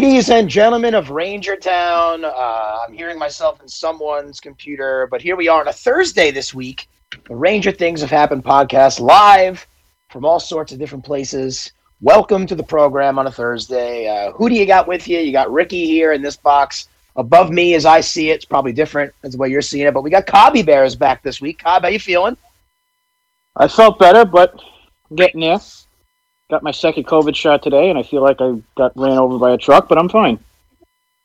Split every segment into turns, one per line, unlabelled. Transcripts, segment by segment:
Ladies and gentlemen of Ranger Town, uh, I'm hearing myself in someone's computer, but here we are on a Thursday this week. The Ranger Things Have Happened podcast live from all sorts of different places. Welcome to the program on a Thursday. Uh, who do you got with you? You got Ricky here in this box. Above me, as I see it, it's probably different as the way you're seeing it, but we got Cobby Bears back this week. Cobb, how you feeling?
I felt better, but getting there. Got my second COVID shot today, and I feel like I got ran over by a truck, but I'm fine.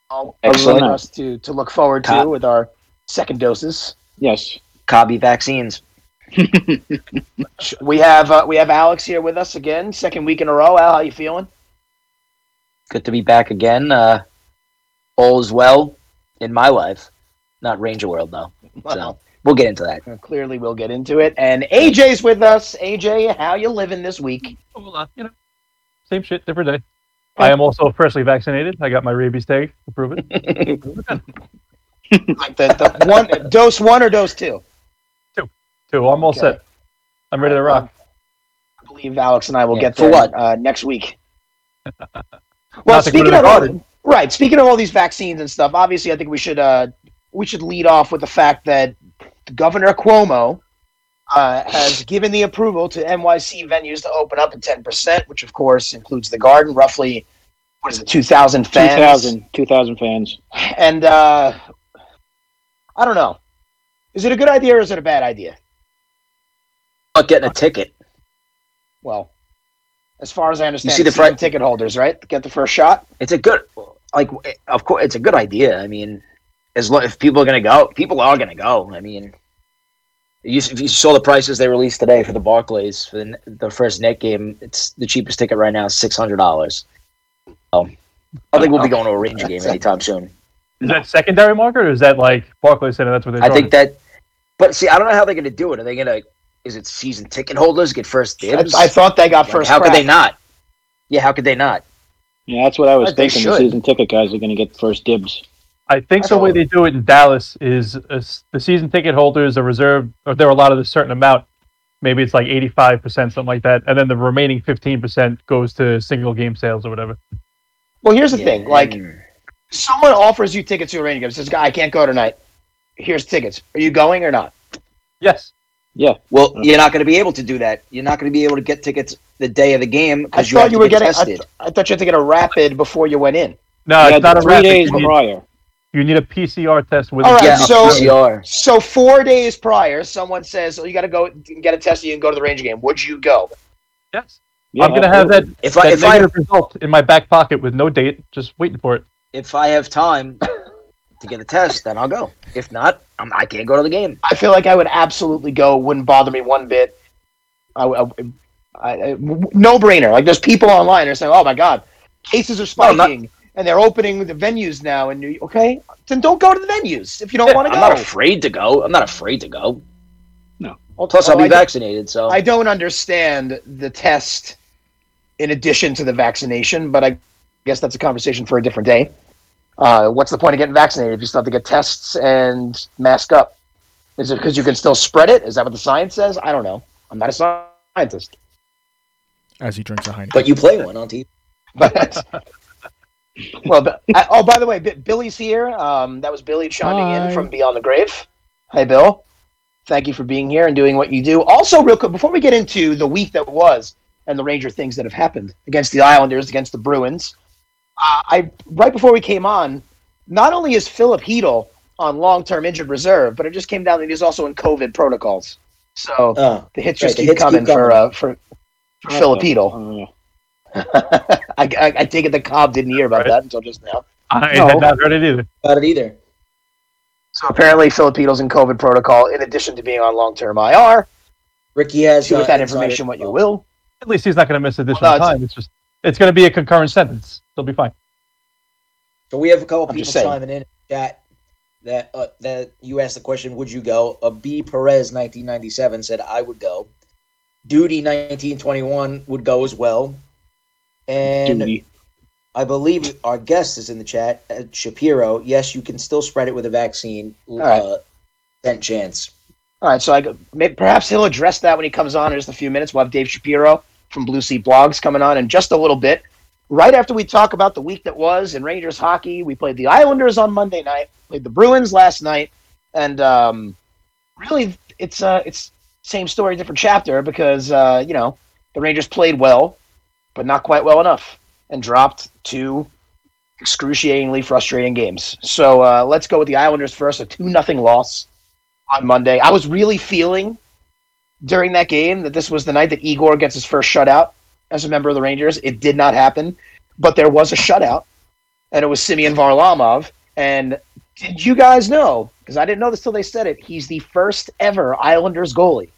All
Excellent.
us to, to look forward to with our second doses.
Yes.
Cobby vaccines.
We have uh, we have Alex here with us again, second week in a row. Al, how you feeling?
Good to be back again. Uh, all is well in my life. Not Ranger World, though. So we'll get into that.
Uh, Clearly, we'll get into it. And AJ's with us. AJ, how you living this week?
Hold on, you know, same shit, different day. I am also freshly vaccinated. I got my rabies tag to prove it.
Like the, the one dose one or dose two?
Two, two. I'm all
Okay.
set. I'm ready to rock.
I believe Alex and I will
Yeah,
get
for
there
what?
Uh, next week. well,
Not
speaking of all,
garden.
right, speaking of all these vaccines and stuff, obviously, I think we should uh, we should lead off with the fact that Governor Cuomo uh, has given the approval to NYC venues to open up at ten percent, which of course includes the Garden, roughly what is it, two thousand fans?
2,000, 2,000 fans.
And uh, I don't know, is it a good idea or is it a bad idea?
Not getting a ticket.
Well, as far as I understand, you
see the
it's season
pri-
ticket holders, right? Get the first shot.
It's a good, like, of course, it's a good idea. I mean, as lo- if people are gonna go, people are gonna go. I mean, you, if you saw the prices they released today for the Barclays for the, the first net game, it's the cheapest ticket right now is six hundred dollars. So, I think we'll be going to a Ranger game anytime soon.
Is that secondary market or is that like Barclays Center? That's what they're
I think that, but see, I don't know how they're going to do it. Are they going to? Is it season ticket holders get first dibs?
I thought they got
Like,
first.
how could they not? Yeah, how could they not?
Yeah, that's what I was
But they
thinking. The season ticket guys are going to get first dibs.
I think
I
the way they do it in Dallas is uh, the season ticket holders are reserved, or they're allotted a certain amount. Maybe it's like 85%, something like that. And then the remaining 15% goes to single game sales or whatever.
Well, here's the
Yeah,
thing: like, someone offers you tickets to a Ranger game. Says, "Guy, I can't go tonight. Here's tickets. Are you going or not?"
Yes.
Yeah.
well, you're not going to be able to do that. You're not going to be able to get tickets the day of the game
I
because you
thought you were
get
getting. I, th- I thought you had to get a rapid before you went in.
No,
Yeah,
it's not a
three
rapid.
days
You
prior.
You need a PCR test with
All
a
yeah,
so-
PCR.
So four days prior, someone says, "Oh, you got to go get a test. So you can go to the Ranger game." Would you go?
Yes.
Yeah,
I'm going to have that,
If I
that
if I
negative result in my back pocket with no date, just waiting for it.
if I have time to get a test, then I'll go. If not, I'm, I can't go to the game.
I feel like I would absolutely go. Wouldn't bother me one bit. I, I, I, no brainer. Like there's people online are saying, "Oh my god, cases are
Well, not-
spiking, and they're opening the venues now." in New York. okay, then don't go to the venues if you don't want to go.
I'm not afraid to go. I'm not afraid to go.
Well,
Plus, I'll
well,
be
I,
vaccinated, so
I don't understand the test in addition to the vaccination, but I guess that's a conversation for a different day. Uh, what's the point of getting vaccinated if you still have to get tests and mask up? Is it because you can still spread it? Is that what the science says? I don't know. I'm not a scientist.
as he drinks a Heineken.
but you play one on TV.
But well, but, I, oh, by the way, B- Billy's here. Um, that was Billy chiming
Hi.
in from Beyond the Grave. Hi, Bill. Thank you for being here and doing what you do. Also, real quick, before we get into the week that was and the Ranger things that have happened against the Islanders, against the Bruins, uh, I right before we came on, not only is Filip Chytil on long-term injured reserve, but it just came down that he's also in COVID protocols. So
Oh,
the hits
right,
just
the
keep
hits keep
coming for
coming.
uh, for for Filip Chytil.
Uh,
I, I, I take it that Cobb didn't hear about
Right.
that until just now.
I
No.
had not heard it either.
About it either.
So apparently, Filipinos in COVID protocol, in addition to being on long-term IR.
Ricky has
Do with
uh,
that information what you will.
At least he's not going to miss additional
no,
time. It's just it's going to be a concurrent sentence. They'll be fine.
So we have a couple
I'm
people chiming in in chat that uh, that you asked the question, would you go? Uh, B Perez 1997 said I would go. Duty 1921 would go as well. And
duty.
I believe our guest is in the chat, uh, Shapiro. Yes, you can still spread it with a vaccine.
right.
Uh, Percent chance.
All right, so I go- may- perhaps he'll address that when he comes on in just a few minutes. We'll have Dave Shapiro from Blue Seat Blogs coming on in just a little bit. right after we talk about the week that was in Rangers hockey, we played the Islanders on Monday night, played the Bruins last night, and um, really, it's uh, it's same story, different chapter because uh, you know the Rangers played well, but not quite well enough, and dropped two excruciatingly frustrating games. So uh, let's go with the Islanders first. A two nothing loss on Monday. I was really feeling during that game that this was the night that Igor gets his first shutout as a member of the Rangers. It did not happen, but there was a shutout, and it was Semyon Varlamov. And did you guys know? Because I didn't know this till they said it. He's the first ever Islanders goalie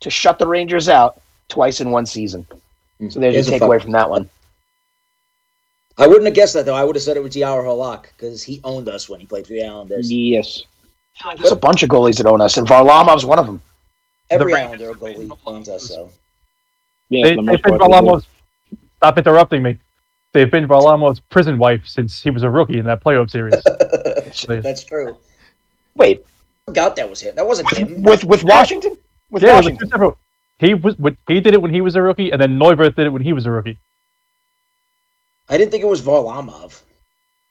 to shut the Rangers out twice in one season. Mm. So there's
Here's a
your
fuck-
takeaway from that one.
I wouldn't have guessed that though. I would have said it was Yar Halak because he owned us when he played for the Islanders.
Yes.
There's a bunch of goalies that own us, and Varlamov's one of them.
Every
The
Islander goalie owns us. So
Yeah,
they,
the
they've been
part.
Varlamov's. Stop interrupting me. They've been Varlamov's prison wife since he was a rookie in that playoff series.
that's true.
Wait,
I forgot that was him. That wasn't him.
with with Washington? With
yeah, it was
Washington?
Two separate- he was what- he did it when he was a rookie, and then Neuvirth did it when he was a rookie.
I didn't think it was Varlamov.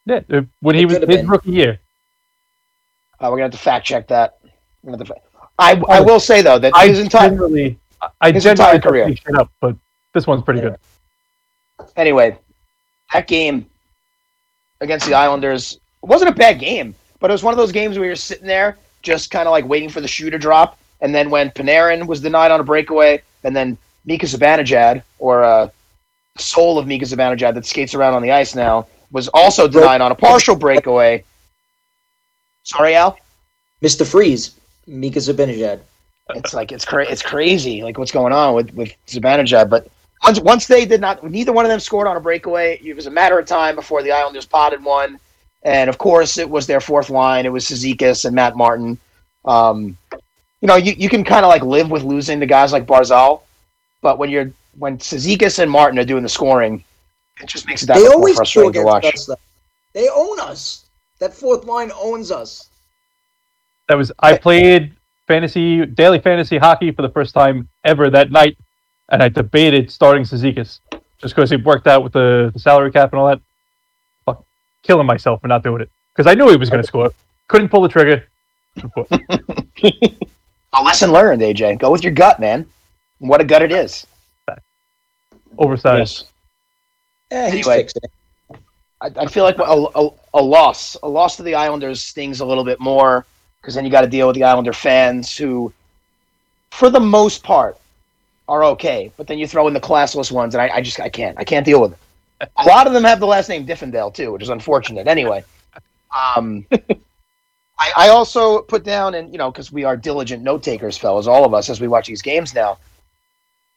Yeah, uh, when he was his
been.
rookie year.
Uh, we're gonna have to fact check that. We're gonna have to fa- I I will say though that
I
his entire
generally, I- I
his
generally
entire career.
don't shit up, but this one's pretty good.
anyway, that game against the Islanders wasn't a bad game, but it was one of those games where you're sitting there just kind of like waiting for the shoe to drop, and then when Panarin was denied on a breakaway, and then Mika Zibanejad or uh, soul of Mika Zibanejad that skates around on the ice now was also denied on a partial breakaway. Sorry, Al.
Mr. Freeze, Mika Zibanejad.
It's like it's cra- it's crazy, like what's going on with with Zibanejad. But once once they did not, neither one of them scored on a breakaway. It was a matter of time before the Islanders potted one, and of course it was their fourth line. It was Cizikas and Matt Martin. Um, you know, you, you can kind of like live with losing to guys like Barzal, but when you're when Cizikas and Martin are doing the scoring, it just makes it that
They
much more
always score
frustrating to watch.
us. They own us. That fourth line owns us.
That was I played fantasy daily fantasy hockey for the first time ever that night, and I debated starting Cizikas just because it worked out with the, the salary cap and all that. Fuck, killing myself for not doing it because I knew he was going to score. Couldn't pull the trigger.
A lesson learned, AJ. Go with your gut, man. What a gut it is.
Oversized.
Yes.
Eh, he's
Anyway.
fixing it.
I, I feel like a, a, a loss, a loss to the Islanders stings a little bit more because then you got to deal with the Islander fans who, for the most part, are okay. But then you throw in the classless ones, and I, I just I can't I can't deal with it. A lot of them have the last name Diffendale too, which is unfortunate. Anyway, um, I, I also put down, and you know, because we are diligent note takers, fellas, all of us, as we watch these games now.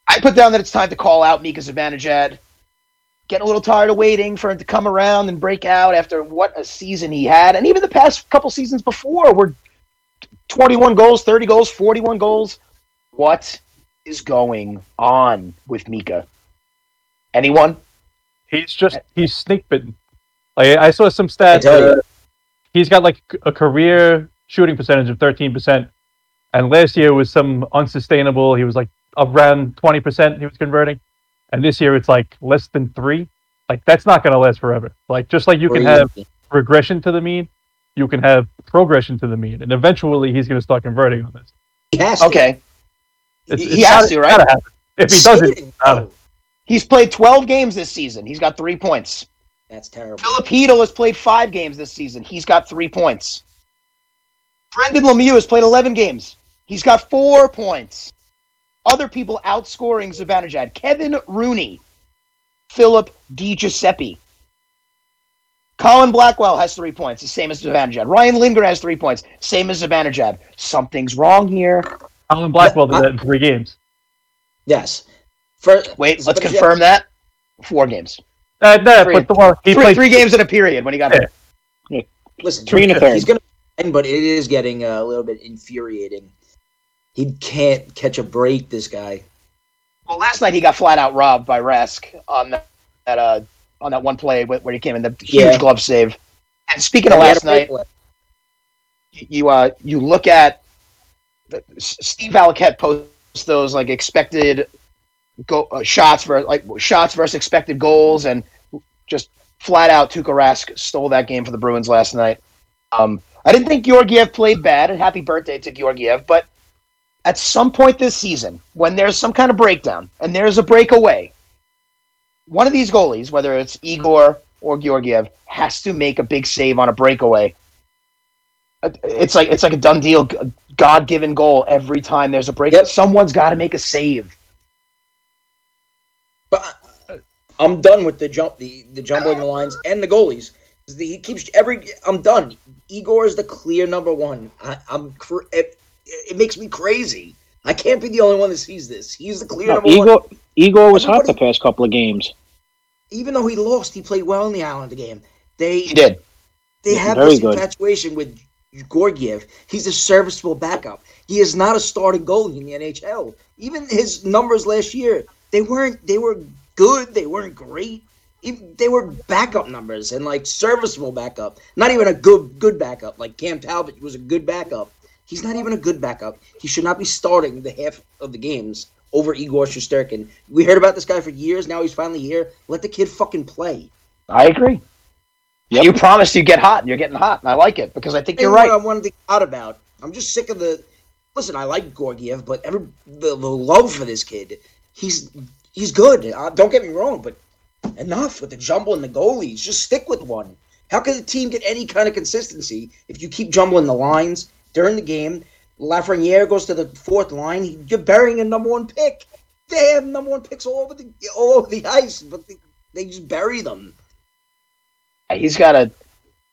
I put down that it's time to call out Mika Zibanejad getting a little tired of waiting for him to come around and break out after what a season he had, and even the past couple seasons before were 21 goals, 30 goals, 41 goals. What is going on with Mika? Anyone?
He's just he's snake bitten. Like I saw some
I
stats.
tell you.
uh, he's got like a career shooting percentage of thirteen percent, and last year was some unsustainable. He was like around twenty percent. He was converting, and this year it's like less than three. Like that's not going to last forever. Like just like you can have regression to the mean, you can have progression to the mean, and eventually he's going to start converting on this.
He has to.
Okay.
It's,
He-
it's
has
gotta-
to, right?
If he doesn't,
Skating, though.
He's played 12 games this season. He's got three points.
That's terrible.
Filip Chytil has played five games this season. He's got three points. Brendan Lemieux has played 11 games. He's got four points. Other people outscoring Zibanejad. Kevin Rooney, Philip Di Giuseppe. Colin Blackwell has three points, the same as Zibanejad. Ryan Lindgren has three points, same as Zibanejad. Something's wrong here.
Colin Blackwell did that in three games.
Yes. For,
Wait, let's confirm that. Four games.
Uh, no,
Three.
but the one he
Three,
played
three games in a period when he got
Yeah.
hurt.
Listen,
Three and a third.
He's gonna, win, but it is getting uh, a little bit infuriating. He can't catch a break. This guy.
Well, last night he got flat out robbed by Rask on that, that uh on that one play where he came in the huge
Yeah.
glove save. And speaking of last night,
left.
you uh you look at the, Steve Valiquette posts those like expected go uh, shots for like shots versus expected goals, and just flat out Tuukka Rask stole that game for the Bruins last night. Um, I didn't think Georgiev played bad, and happy birthday to Georgiev. But at some point this season, when there's some kind of breakdown and there's a breakaway, one of these goalies, whether it's Igor or Georgiev, has to make a big save on a breakaway. It's like it's like a done deal, God given goal every time there's a break.
Yep.
Someone's got to make a save.
But I'm done with the jump, the the jumbling the lines and the goalies. He keeps every. I'm done. Igor is the clear number one. I, I'm. cr- It, it makes me crazy. I can't be the only one that sees this. He's the clear
No,
number one.
Igor, Igor was hot the past couple of games.
Even though he lost, he played well in the Islander game. They
He did.
they have
Very
this
good.
infatuation with Georgiev. He's a serviceable backup. He is not a starting goalie in the NHL. Even his numbers last year, they weren't. They were good. They weren't great. They were backup numbers and like serviceable backup. Not even a good good backup. Like Cam Talbot was a good backup. He's not even a good backup. He should not be starting the half of the games over Igor Shesterkin. We heard about this guy for years. Now he's finally here. Let the kid fucking play.
I agree.
Yep.
You promised you'd get hot, and you're getting hot, and I like it because I think you're right.
What I wanted to get out about. I'm just sick of the. Listen, I like Georgiev, but every the, the love for this kid. He's he's good. Uh, don't get me wrong, but enough with the jumble and the goalies. Just stick with one. How can the team get any kind of consistency if you keep jumbling the lines during the game? Lafreniere goes to the fourth line. You're burying a number one pick. They have number one picks all over the all over the ice, but they, they just bury them.
He's got a.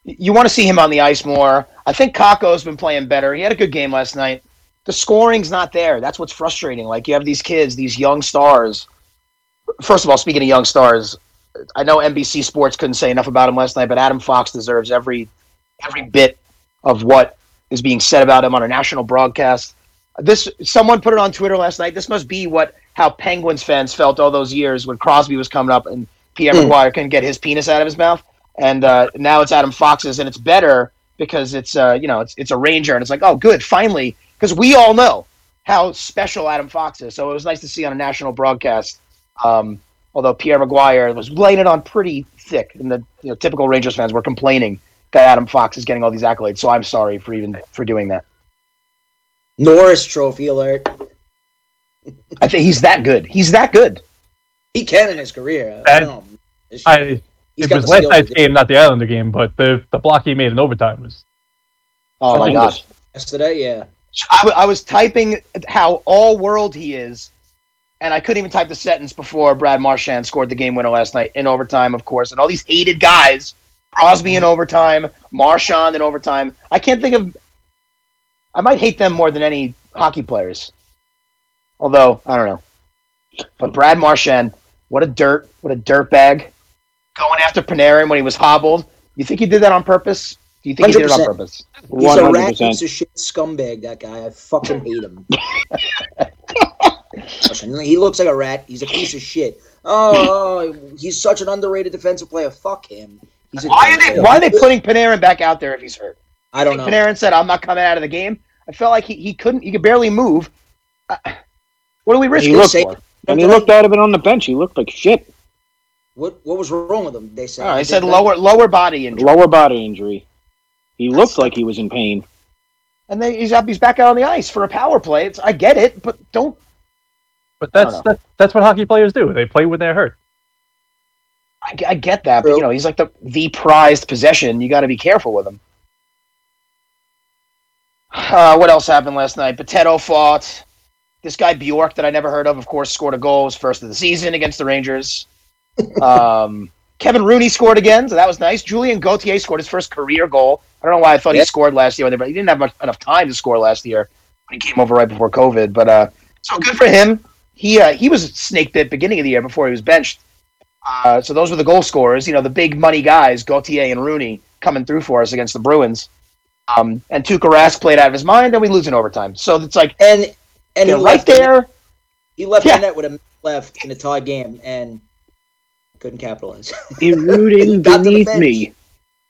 You want to see him on the ice more. I think Kakko's been playing better. He had a good game last night. The scoring's not there. That's what's frustrating. Like you have these kids, these young stars. First of all, speaking of young stars, I know NBC Sports couldn't say enough about him last night, but Adam Fox deserves every every bit of what is being said about him on a national broadcast. This someone put it on Twitter last night. This must be what how Penguins fans felt all those years when Crosby was coming up and Pierre
Hmm.
McGuire couldn't get his penis out of his mouth, and uh, now it's Adam Fox's, and it's better because it's uh, you know it's it's a Ranger, and it's like oh good finally because we all know how special Adam Fox is. So it was nice to see on a national broadcast. Um, although Pierre McGuire was laying it on pretty thick, and the you know typical Rangers fans were complaining that Adam Fox is getting all these accolades. So I'm sorry for even for doing that.
Norris Trophy alert.
I think he's that good. He's that good.
He can in his career.
And
No,
I it was last night's
to do it.
game, not the Islander game, but the the block he made in overtime was
Oh my god.
Tremendous.
Yesterday, yeah.
I, w- I was typing how all world he is, and I couldn't even type the sentence before Brad Marchand scored the game winner last night in overtime, of course. And all these hated guys, Crosby in overtime, Marchand in overtime. I can't think of. I might hate them more than any hockey players. Although I don't know, but Brad Marchand, what a dirt, what a dirt bag, going after Panarin when he was hobbled. You think he did that on purpose? Do you think he did it on
100%.
purpose?
He's
One
a rat piece
percent.
of shit scumbag, that guy. I fucking hate him. Listen, he looks like a rat. He's a piece of shit. Oh, he's such an underrated defensive player. Fuck him. He's a
Why are they Why are they putting Panarin back out there if he's hurt?
I don't know.
Panarin said, "I'm not coming out of the game." I felt like he, he couldn't. He could barely move. Uh, what are we risking
He looked
this for?
When he looked out of it on the bench, he looked like shit.
What What was wrong with him? They said.
Oh,
He
he said
did
lower lower body injury,
Lower body injury. He looked like he was in pain.
and then he's up. He's back out on the ice for a power play. It's I get it, but don't.
But
I
that's that, that's what hockey players do. They play when they're hurt.
I, I get that, but you know he's like the the prized possession. You got to be careful with him. Uh, what else happened last night? Potato fought. This guy Bjork that I never heard of, of course, scored a goal his first of the season against the Rangers. um, Kevin Rooney scored again, so that was nice. Julien Gauthier scored his first career goal. I don't know why I thought he scored last year, but he didn't have much, enough time to score last year when he came over right before COVID. But uh, so good for him. He uh, he was snake bit beginning of the year before he was benched. Uh, so those were the goal scorers. You know, the big money guys, Gauthier and Rooney, coming through for us against the Bruins. Um, and Tuukka Rask played out of his mind, and we lose in overtime. So it's like
And and
they're
he
right
left the-
there.
He left
Yeah.
the net with a minute left in a tie game and couldn't capitalize.
Eroding
Got to
beneath me.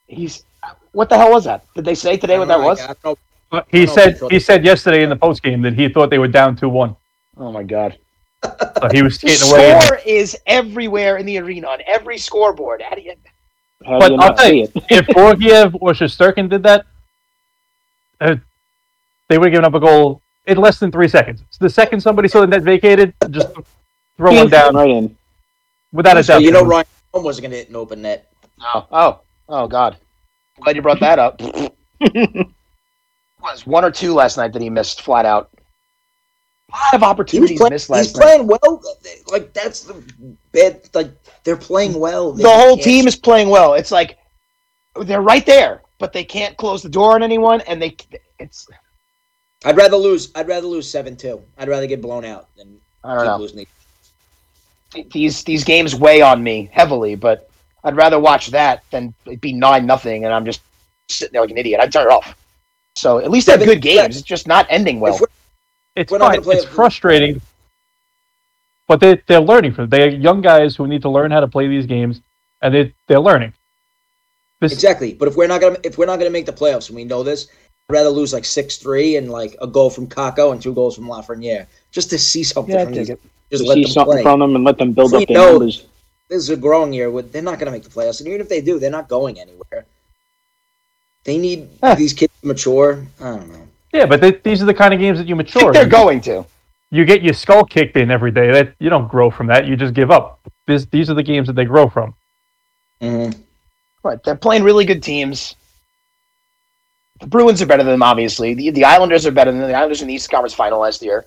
He's what the hell was that? Did they say today what that was?
Know.
He
I don't know
said
he
he said yesterday in the post game that he thought they were down two one.
Oh my god!
So he was
The
skating away. and-
score is everywhere in the arena on every scoreboard. How do you?
How
But
do you
I'll
not
tell
see
you,
it?
if Georgiev or Shesterkin did that, uh, they would have given up a goal in less than three seconds. So the second somebody saw the net vacated, just throw one down
right in.
without a
So
doubt.
you know Ryan Holm wasn't going to hit an open net.
Oh, oh, oh, God! Glad you brought that up. was one or two last night that he missed flat out. Lot of opportunities
playing.
missed
He's
last night.
playing well. Like that's the bad. Like they're playing well. They
The whole
can't-
team is playing well. It's like they're right there, but they can't close the door on anyone, and they it's
I'd rather lose. I'd rather lose seven two. I'd rather get blown out than
I don't know.
losing.
These these games weigh on me heavily, but I'd rather watch that than it be nine nothing, and I'm just sitting there like an idiot. I'd turn it off. So at least they have good games. It's just not ending well.
If we're-
It's
We're
fine.
gonna play
It's
it-
frustrating, but they they're learning from. it. They're young guys who need to learn how to play these games, and they they're learning. This
Exactly. But if we're not gonna if we're not gonna make the playoffs and we know this, I'd rather lose like six three and like a goal from Kakko and two goals from Lafreniere just to see something
Yeah,
from these. Just
To
let
see
them
something
play.
from them and let them build
We
up their
know-
numbers.
This is a growing year. With they're not gonna make the playoffs, and even if they do, they're not going anywhere. They need
Huh.
these kids to mature. I don't know.
Yeah, but they, these are the kind of games that you mature.
think they're going to.
You get your skull kicked in every day. That you don't grow from that. You just give up. This these are the games that they grow from.
hmm
Right, they're playing really good teams. The Bruins are better than them, obviously. The, the Islanders are better than them. The Islanders in the East Conference Final last year.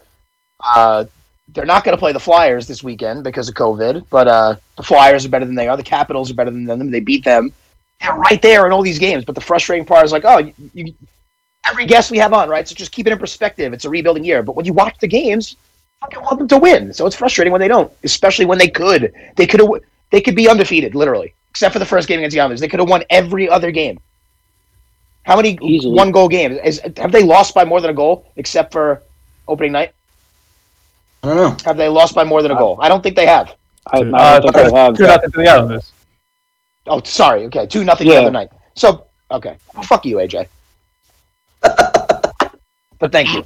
Uh, they're not going to play the Flyers this weekend because of COVID, but uh, the Flyers are better than they are. The Capitals are better than them. They beat them. They're right there in all these games. But the frustrating part is like, oh, you, you, every guest we have on, right? So just keep it in perspective. It's a rebuilding year. But when you watch the games, you fucking want them to win. So it's frustrating when they don't, especially when they could. They could have. They could be undefeated, literally, except for the first game against the Islanders. They could have won every other game. How many
Easily.
one goal games? Is, have they lost by more than a goal except for opening night?
I don't know.
Have they lost by more than a goal? I don't think they have.
I, I
Uh,
don't think they have.
Two nothing to the Islanders.
Oh, sorry. Okay, two nothing
Yeah.
the other night. So okay, well, fuck you, AJ. but thank you.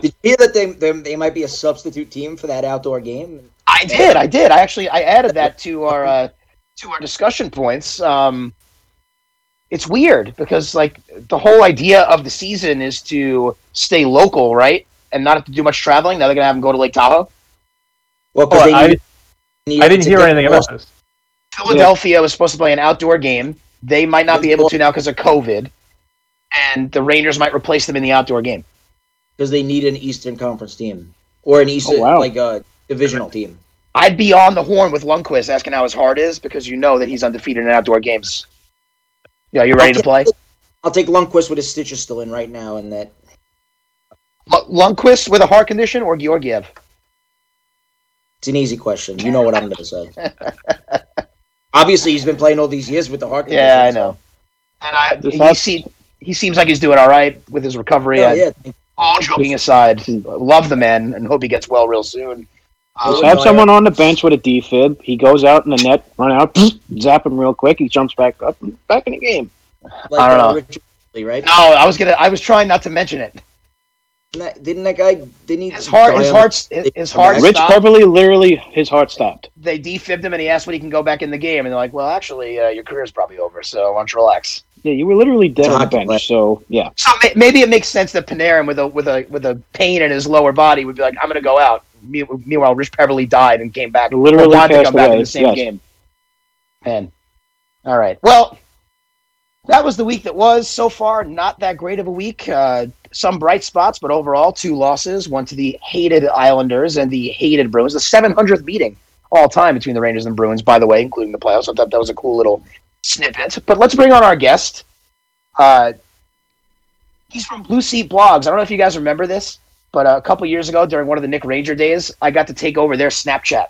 Did you hear that they, they they might be a substitute team for that outdoor game?
I did. I did. I actually I added that to our uh, to our discussion points. Um, it's weird because like the whole idea of the season is to stay local, right, and not have to do much traveling. Now they're gonna have them go to Lake Tahoe.
Well, because
Oh,
they
I,
need, need
I didn't hear anything about this.
Philadelphia was supposed to play an outdoor game. They might not be able to now because of COVID, and the Rangers might replace them in the outdoor game.
because they need an Eastern Conference team or an Eastern
Oh, wow.
like a divisional team.
I'd be on the horn with Lundqvist asking how his heart is because you know that he's undefeated in outdoor games. Yeah, you ready to play?
I'll take Lundqvist with his stitches still in right now, and that
L- Lundqvist with a heart condition or Georgiev?
it's an easy question. You know what I'm going to say. Obviously, he's been playing all these years with the heart.
Yeah, I
condition,
know. And I,
Just
he,
not-
see, he seems like he's doing all right with his recovery.
so-
I-
Yeah, yeah.
All joking aside, love the man and hope he gets well real soon.
Just
Uh,
have someone on the bench with a defib. He goes out in the net, run out, zap him real quick. He jumps back up, back in the game.
Like,
I don't
uh,
know.
Richard right?
No, I was gonna. I was trying not to mention it.
Didn't that, didn't that guy? Didn't he?
His heart, his
die on-
heart's, his, his heart
Rich
stopped.
Literally, his heart stopped.
They defibbed him, and he asked when he can go back in the game. And they're like, "Well, actually, uh, your career's probably over, so why don't you relax?"
Yeah, you were literally dead on the
Hockey player.
bench. So yeah,
So maybe it makes sense that Panarin, with a with a with a pain in his lower body, would be like, "I'm going to go out." Meanwhile, Rich Peverley died and came back.
Literally
or wanted to
passed
come back in the same
yes.
game. Man, all right. Well, that was the week that was. So far, not that great of a week. Uh, some bright spots, but overall, two losses. One to the hated Islanders and the hated Bruins. The 700th meeting all time between the Rangers and Bruins, by the way, including the playoffs. I thought that was a cool little snippet. But let's bring on our guest. Uh, he's from Blue Seat Blogs. I don't know if you guys remember this, but a couple years ago during one of the Nick Ranger days, I got to take over their Snapchat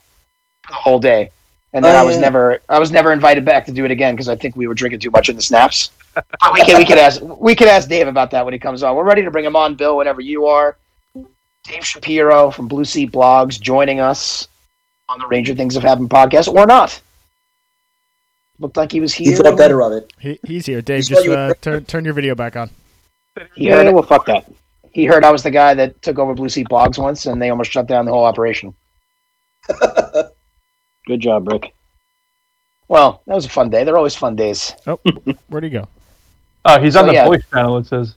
for the whole day, and then
Oh,
I was
yeah.
never I was never invited back to do it again because I think we were drinking too much in the snaps. But we can we could ask we could ask Dave about that when he comes on. We're ready to bring him on, Bill, whenever you are. Dave Shapiro from Blue Seat Blogs joining us on the Ranger Things Have Happened podcast, or not. Looked like he was here.
He
here.
thought better of it.
He, he's here. Dave,
He's
just uh, turn turn your video back on.
He
yeah,
heard,
well, fuck that.
he heard I was the guy that took over Blue Seat Blogs once, and they almost shut down the whole operation.
Good job, Rick.
Well, that was a fun day. They're always fun days.
Oh, Where'd he go?
Oh, he's on
So,
the
yeah.
voice channel. It says.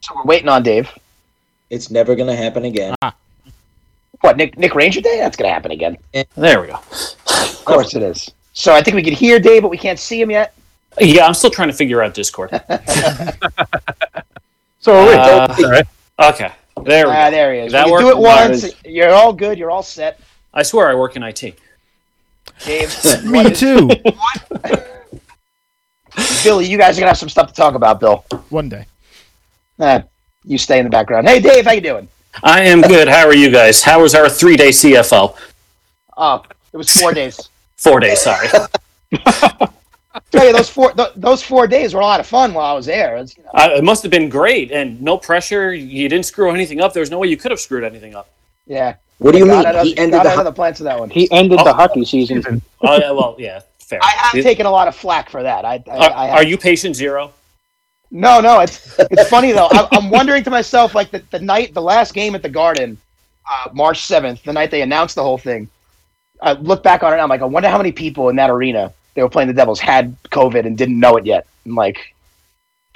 So we're waiting on Dave.
It's never gonna happen again.
What, Nick Nick Ranger Day? That's gonna happen again.
There we go.
Of course it is. So I think we can hear Dave, but we can't see him yet.
Yeah, I'm still trying to figure out Discord.
So are we.
Uh,
All right.
Okay, there we
Ah,
go.
there he is.
That
we can do it
worked?
once. You're all good. You're all set.
I swear I work in IT.
Dave,
Me too.
Billy, you guys are gonna have some stuff to talk about. Bill,
One day.
Eh, you stay in the background. Hey, Dave, how you doing?
I am good. How are you guys? How was our three day CFO?
Oh, it was four days.
Four days, sorry.
Tell you those four th- those four days were a lot of fun while I was there. It's, you know,
Uh, it must have been great and no pressure. You didn't screw anything up. There was no way you could have screwed anything up.
yeah.
What do you
Got
mean?
out of-
He ended
got
the
out of the plans of that one.
He ended
Oh.
the hockey season.
Season.
Oh, yeah, well, yeah, fair.
I have taken a lot of flack for that. I, I,
are,
I have.
are you patient zero?
No, no, it's it's funny though. I, I'm wondering to myself, like the, the night, the last game at the Garden, uh, March seventh, the night they announced the whole thing. I look back on it, and I'm like, I wonder how many people in that arena they were playing the Devils had COVID and didn't know it yet. And like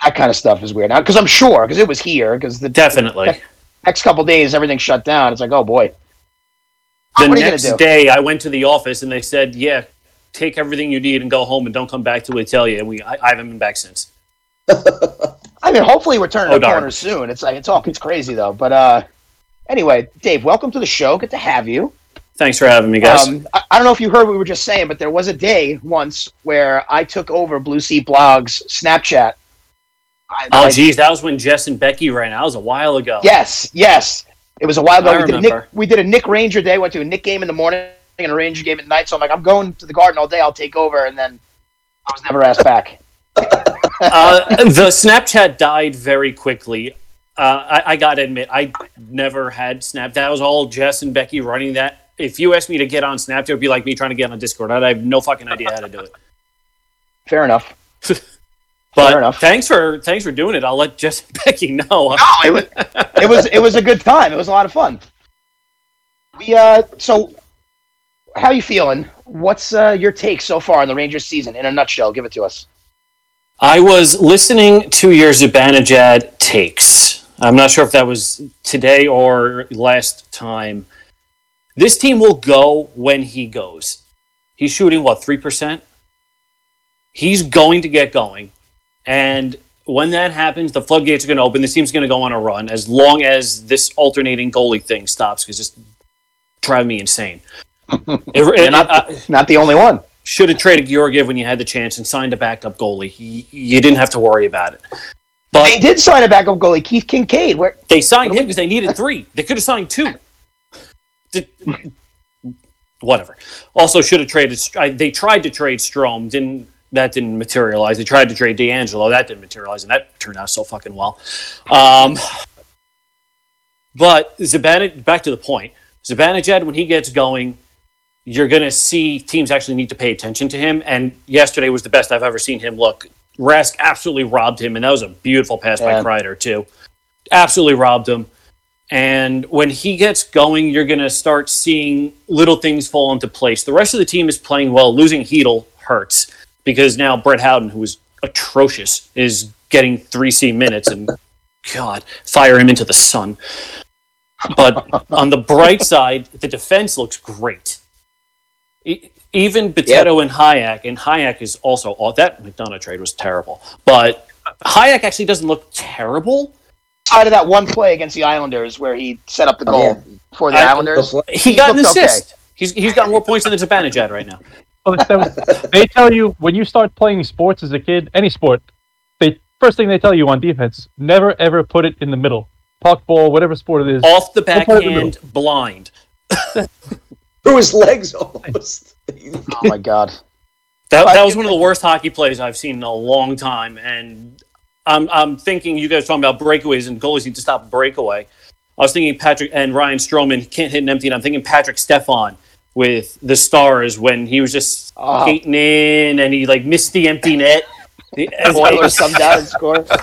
that kind of stuff is weird now because I'm sure because it was here because the
Definitely.
next couple days everything shut down. It's like, oh boy,
The
what are you
next day, I went to the office and they said, "Yeah, take everything you need and go home and don't come back till we tell you." And we, I, I haven't been back since.
I mean, hopefully we're turning
Oh,
the
darn.
corner soon. It's like it's all it's crazy though. But uh, anyway, Dave, welcome to the show. Good to have you.
Thanks for having me, guys.
Um, I, I don't know if you heard what we were just saying, but there was a day once where I took over Blue Seat Blog's Snapchat. I,
oh,
I-
geez, that was when Jess and Becky ran. That was a while ago.
yes, yes. It was a while ago.
I
we did, a. Nick, we did a Nick Ranger day. Went to a Nick game in the morning and a Ranger game at night. So I'm like, I'm going to the Garden all day. I'll take over, and then I was never asked back.
uh, the Snapchat died very quickly. Uh, I, I got to admit, I never had Snap. That was all Jess and Becky running that. If you asked me to get on Snapchat, it would be like me trying to get on Discord. I'd have no fucking idea how to do it.
Fair enough.
But
Fair enough.
thanks for thanks for doing it. I'll let Jess and Becky know.
No, it was it was it was a good time. It was a lot of fun. We uh, so how you feeling? What's uh, your take so far on the Rangers season in a nutshell? Give it to us.
I was listening to your Zibanejad takes. I'm not sure if that was today or last time. This team will go when he goes. He's shooting what three percent. He's going to get going, and when that happens, the floodgates are going to open. This team's going to go on a run as long as this alternating goalie thing stops because it's driving me insane. It- it-
not-
I-
Not the only one.
should have traded Georgiev when you had the chance and signed a backup goalie. You, you didn't have to worry about it. But
They did sign a backup goalie, Keith Kinkaid. Where
they signed him because they needed three. They could have signed two. Whatever. Also, should have traded. I- They tried to trade Strom. Didn't that didn't materialize? They tried to trade DeAngelo. That didn't materialize, and that turned out so fucking well. Um, but Zibanejad, back to the point. Zibanejad, when he gets going, you're going to see teams actually need to pay attention to him. And yesterday was the best I've ever seen him look. Rask absolutely robbed him, and that was a beautiful pass
Yeah.
by Kreider too. Absolutely robbed him. And when he gets going, you're going to start seeing little things fall into place. The rest of the team is playing well. Losing Chytil hurts because now Brett Howden, who was atrocious, is getting 3C minutes, and God, fire him into the sun. But on the bright side, the defense looks great. E- even Potato and Hajek, and Hajek is also that McDonagh trade was terrible, but Hajek actually doesn't look terrible.
Side of that one play against the Islanders where he set up the oh, goal
Yeah.
for the
I-
Islanders.
He
He
got an
looked okay.
assist. He's he's got more points than the Zibanejad right now.
Well, it's- that was- they tell you when you start playing sports as a kid, any sport, they first thing they tell you on defense, never ever put it in the middle. Puck ball, whatever sport it is.
Off the
put it
backhand, blind.
Through his legs almost.
Oh my god.
That, that was one of the worst hockey plays I've seen in a long time. And I'm, I'm thinking you guys talking about breakaways and goalies need to stop a breakaway. I was thinking Patrick and Ryan Stroman can't hit an empty, and I'm thinking Patrick Stefan with the Stars when he was just
Oh.
skating in and he like missed the empty net. The-
Oilers come down and score.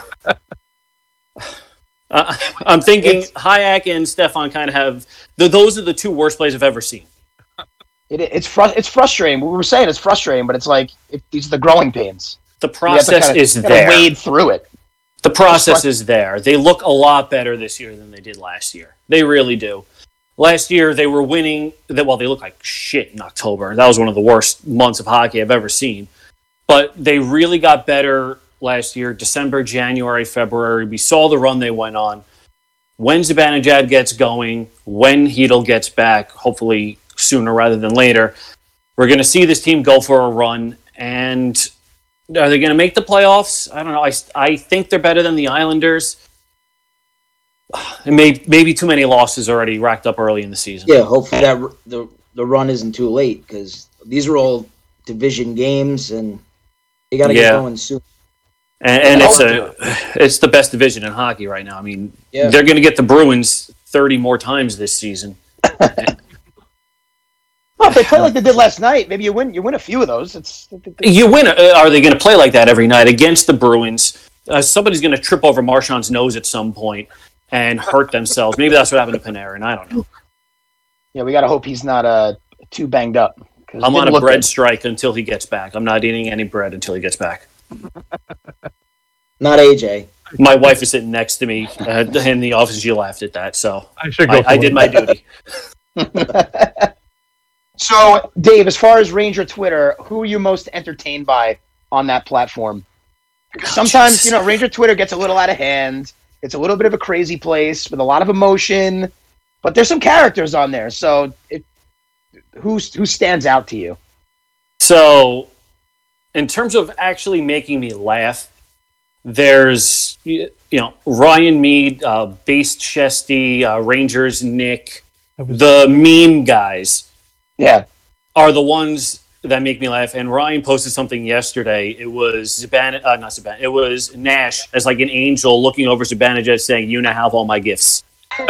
Uh, I'm thinking Hajek and Stefan kind of have the, those are the two worst plays I've ever seen.
It, it's fru- it's frustrating. We were saying it's frustrating, but it's like it, these are the growing pains.
The process
kinda-
is
kinda
there.
Wade through it.
The process is there. They look a lot better this year than they did last year. They really do. Last year they were winning. They, well, they looked like shit in October. That was one of the worst months of hockey I've ever seen. But they really got better last year. December, January, February. We saw the run they went on. When Zibanejad gets going, when Chytil gets back, hopefully sooner rather than later, we're going to see this team go for a run. And are they going to make the playoffs? I don't know. I, I think they're better than the Islanders. And may, maybe too many losses already racked up early in the season.
Yeah, hopefully that the the run isn't too late because these are all division games and they got to
Yeah.
get going soon.
And, and it's a it's the best division in hockey right now. I mean,
Yeah.
they're going to get the Bruins thirty more times this season.
Well, if they play like they did last night, maybe you win. You win a few of those. It's
You win. Uh, are they going to play like that every night against the Bruins? Uh, somebody's going to trip over Marchand's nose at some point and hurt themselves. Maybe that's what happened to Panarin. I don't know.
yeah. We got to hope he's not uh too banged up.
I'm on a bread
good.
strike until he gets back. I'm not eating any bread until he gets back.
Not AJ.
My wife is sitting next to me uh, in the office. She laughed at that, so
I should go.
I, I did my duty.
So, Dave, as far as Ranger Twitter, who are you most entertained by on that platform? Because sometimes,
Jesus.
you know, Ranger Twitter gets a little out of hand. It's a little bit of a crazy place with a lot of emotion, but there's some characters on there. So, it, who's who stands out to you?
So, in terms of actually making me laugh, there's you know Ryan Mead, uh, Based Chesty, uh, Rangers Nick, the meme guys
Yeah,
are the ones that make me laugh. And Ryan posted something yesterday. It was Zaban, uh, not Zaban. It was Nash as like an angel looking over Zibanejad saying, "You now have all my gifts."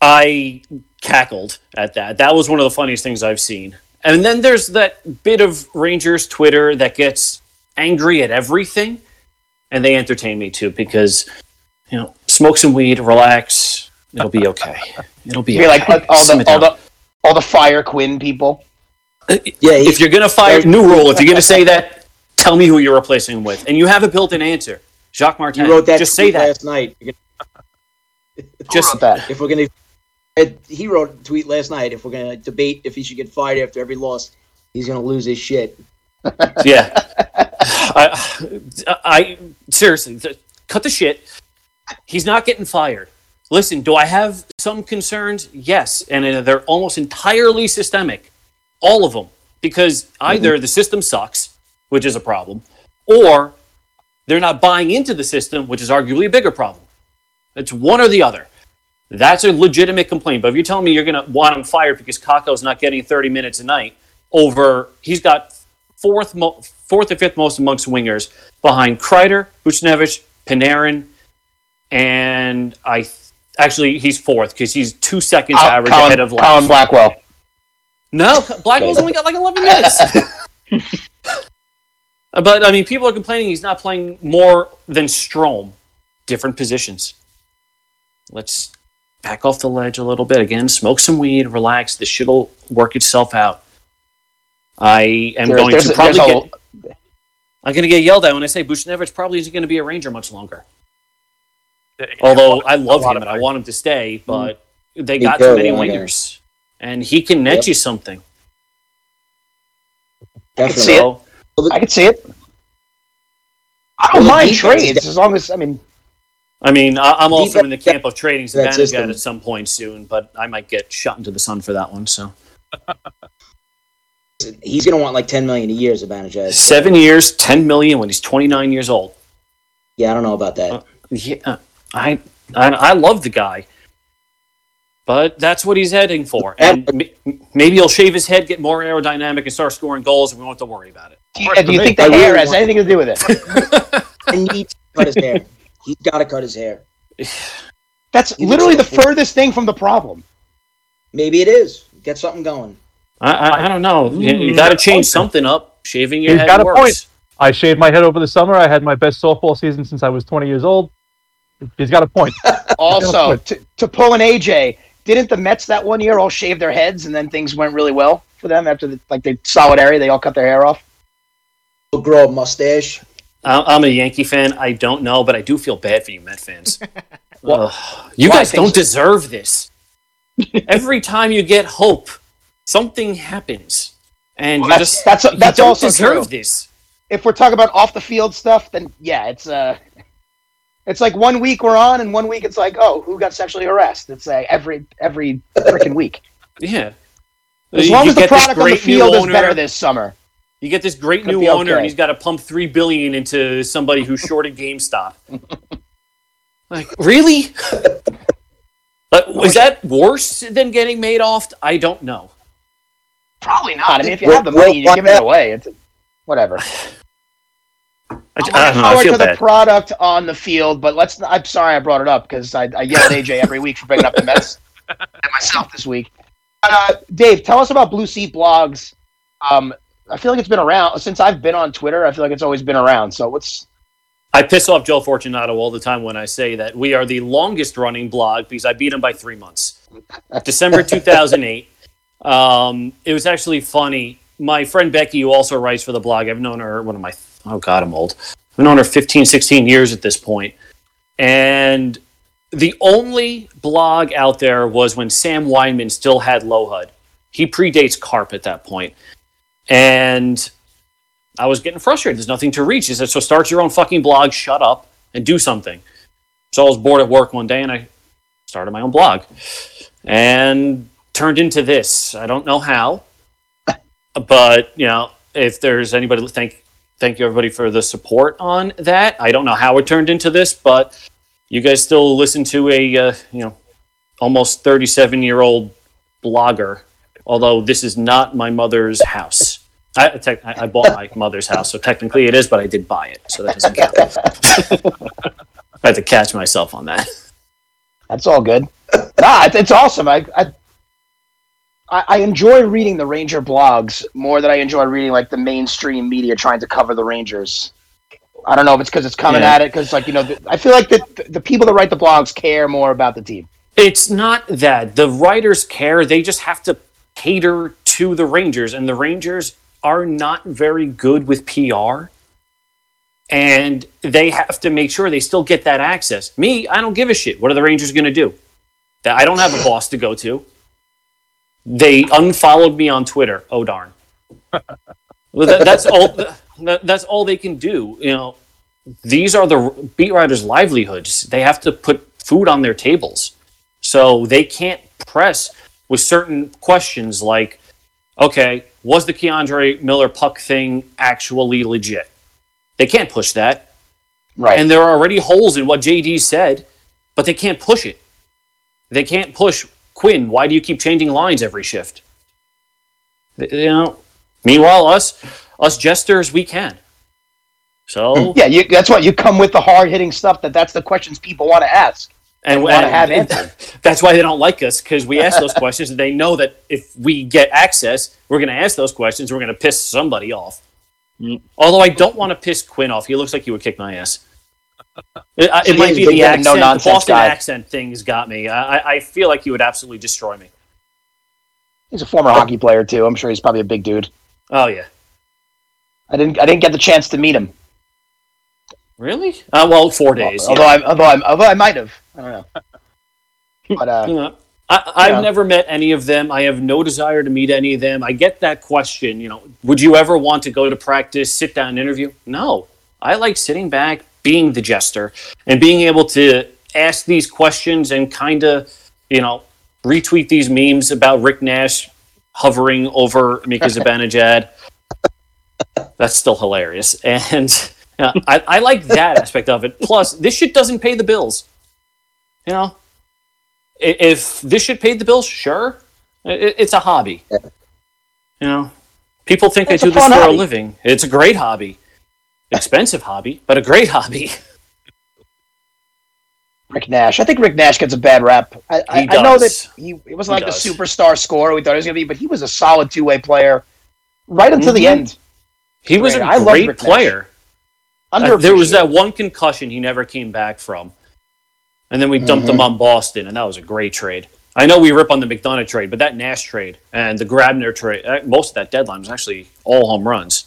I cackled at that. That was one of the funniest things I've seen. And then there's that bit of Rangers Twitter that gets angry at everything, and they entertain me too because you know, smoke some weed, relax, it'll be okay. It'll be
you mean like
okay.
all the all the all the Fire Quinn people?
Uh, yeah,
if you're gonna fire new rule, if you're gonna say that, tell me who you're replacing him with, and you have a built-in answer. Jacques
he
Martin.
wrote that
Just say that.
last night.
Just
that.
If we're gonna, he wrote a tweet last night. If we're gonna debate if he should get fired after every loss, he's gonna lose his shit.
yeah. I, I seriously th- cut the shit. He's not getting fired. Listen, do I have some concerns? Yes, and uh, they're almost entirely systemic, all of them, because either the system sucks, which is a problem, or they're not buying into the system, which is arguably a bigger problem. It's one or the other. That's a legitimate complaint. But if you're telling me you're going to want him fired because Kakko's not getting 30 minutes a night over, he's got fourth, mo- fourth or fifth most amongst wingers behind Kreider, Buchnevich, Panarin, and I actually he's fourth because he's two seconds average
Colin,
ahead of
Colin. Blackwell.
No, Blackwell's only got like 11 minutes. but I mean, people are complaining he's not playing more than Strom. Different positions. Let's back off the ledge a little bit again. Smoke some weed, relax. This shit'll work itself out. I am
There's-
going to probably
a-
get. I'm going to get yelled at when I say Buchnevich probably isn't going to be a Ranger much longer. Although I love him and I want him to stay, but they got
too,
too many
yeah, yeah.
wingers, and he can net
Yep.
you something.
I can see it. I can see it. I don't
Well,
mind trades as long as I mean
I mean, I, I'm also in the camp of trading
that
Zibanejad
system.
at some point soon, but I might get shot into the sun for that one. So
He's gonna want like 10 million a year, Zibanejad.
seven years, ten million when he's 29 years old.
Yeah, I don't know about that.
Uh, Yeah, I I, I love the guy, but that's what he's heading for. And m- maybe he'll shave his head, get more aerodynamic, and start scoring goals, and we won't have to worry about it.
do you, do you think the
I really
hair has anything to do with it?
He needs to cut his hair. He's got to cut his hair.
That's
You
literally the
think
furthest thing from the problem.
Maybe it is. Get something going.
I I, I don't know. You, you got to mm. change something up. Shaving your
He's
head
got a point. I shaved my head over the summer. I had my best softball season since I was 20 years old. He's got a point.
Also, to, to pull an AJ, didn't the Mets that one year all shave their heads and then things went really well for them after the like the solidarity they all cut their hair off?
He'll grow a mustache.
I- I'm a Yankee fan. I don't know, but I do feel bad for you Met fans.
Well,
Ugh. you guys don't deserve this. Every time you get hope, something happens, and
Well,
you
that's-
just
that's-
you
that's
don't
also
deserve
true.
this.
If we're talking about off the field stuff, then yeah, it's uh it's like one week we're on and one week it's like, oh, who got sexually harassed? It's like every every freaking week.
Yeah.
As long
you
as the product on the field is better this summer.
You get this great
Could
new owner,
okay.
and he's got to pump three billion into somebody who shorted GameStop. like, really? Like, was that worse than getting Madoff? I don't know.
Probably not. I mean, if you have the money, you give it away. It's whatever.
I,
I'm
I don't know. I
forward
feel
to the
bad.
product on the field, but let's. I'm sorry I brought it up because I, I yell at AJ every week for bringing up the Mets and myself this week. Uh, Dave, tell us about Blue Seat Blogs. Um, I feel like it's been around since I've been on Twitter. I feel like it's always been around. So what's
I piss off Joe Fortunato all the time when I say that we are the longest running blog because I beat him by three months. December 2008. Um, it was actually funny. My friend Becky, who also writes for the blog, I've known her, one of I? Oh, God, I'm old. I've known her 15, 16 years at this point. And the only blog out there was when Sam Weinman still had LoHud. He predates Carp at that point. And I was getting frustrated. There's nothing to reach. He said, so start your own fucking blog, shut up, and do something. So I was bored at work one day and I started my own blog and turned into this. I don't know how, but you know, if there's anybody, thank thank you everybody for the support on that. I don't know how it turned into this, but you guys still listen to a uh, you know almost 37 year old blogger. Although this is not my mother's house. I, I I bought my mother's house, so technically it is, but I did buy it, so that doesn't count. I had to catch myself on that.
that's all good. nah, it's, it's awesome. I, I I I enjoy reading the Ranger blogs more than I enjoy reading like the mainstream media trying to cover the Rangers. I don't know if it's because it's coming
Yeah.
at it because like you know the, I feel like the the people that write the blogs care more about the team.
It's not that the writers care; they just have to cater to the Rangers, and the Rangers are not very good with PR. And they have to make sure they still get that access. Me, I don't give a shit. What are the Rangers going to do? That I don't have a boss to go to. They unfollowed me on Twitter. Oh darn! That, that's all. That, that's all they can do. You know, these are the beat writers' livelihoods. They have to put food on their tables, so they can't press with certain questions like, "Okay, was the K'Andre Miller puck thing actually legit?" They can't push that,
Right.
and there are already holes in what JD said, but they can't push it. They can't push Quinn. Why do you keep changing lines every shift? You know. Meanwhile, us us jesters, we can. So
yeah, you, that's what you come with the hard hitting stuff. That that's the questions people want to ask.
and,
want to have answered.
that's why they don't like us because we ask those questions and they know that if we get access, we're going to ask those questions. We're going to piss somebody off.
Mm.
Although I don't want to piss Quinn off. He looks like he would kick my ass. It, it might be the accent. the
no-nonsense
Boston
guy.
accent thing's got me. I, I- feel like he would absolutely destroy me.
He's a former hockey player too. I'm sure he's probably a big dude.
Oh yeah,
I didn't I didn't get the chance to meet him.
really? Uh, well, four days.
although
yeah.
I although I although I might have. I don't know. But uh,
You know, I, I've
Yeah.
never met any of them. I have no desire to meet any of them. I get that question. You know, would you ever want to go to practice, sit down, and interview? No. I like sitting back, being the jester, and being able to ask these questions and kind of, you know, retweet these memes about Rick Nash hovering over Mika Zibanejad. That's still hilarious, and know, I, I like that aspect of it. Plus, this shit doesn't pay the bills. You know, if this shit paid the bills, sure, it's a hobby. You know, people think
It's
I
a
do this for
hobby.
a living. It's a great hobby, expensive hobby, but a great hobby.
Rick Nash. I think Rick Nash gets a bad rap. I, I, I know that
does.
he it wasn't
He
like the superstar scorer we thought he was going to be, but he was a solid two way player right until the
Mhm.
end.
He was
Great.
a great player. Uh, there was that one concussion he never came back from, and then we dumped
Mm-hmm.
him on Boston, and that was a great trade. I know we rip on the McDonagh trade, but that Nash trade and the Grabner trade, uh, most of that deadline was actually all home runs.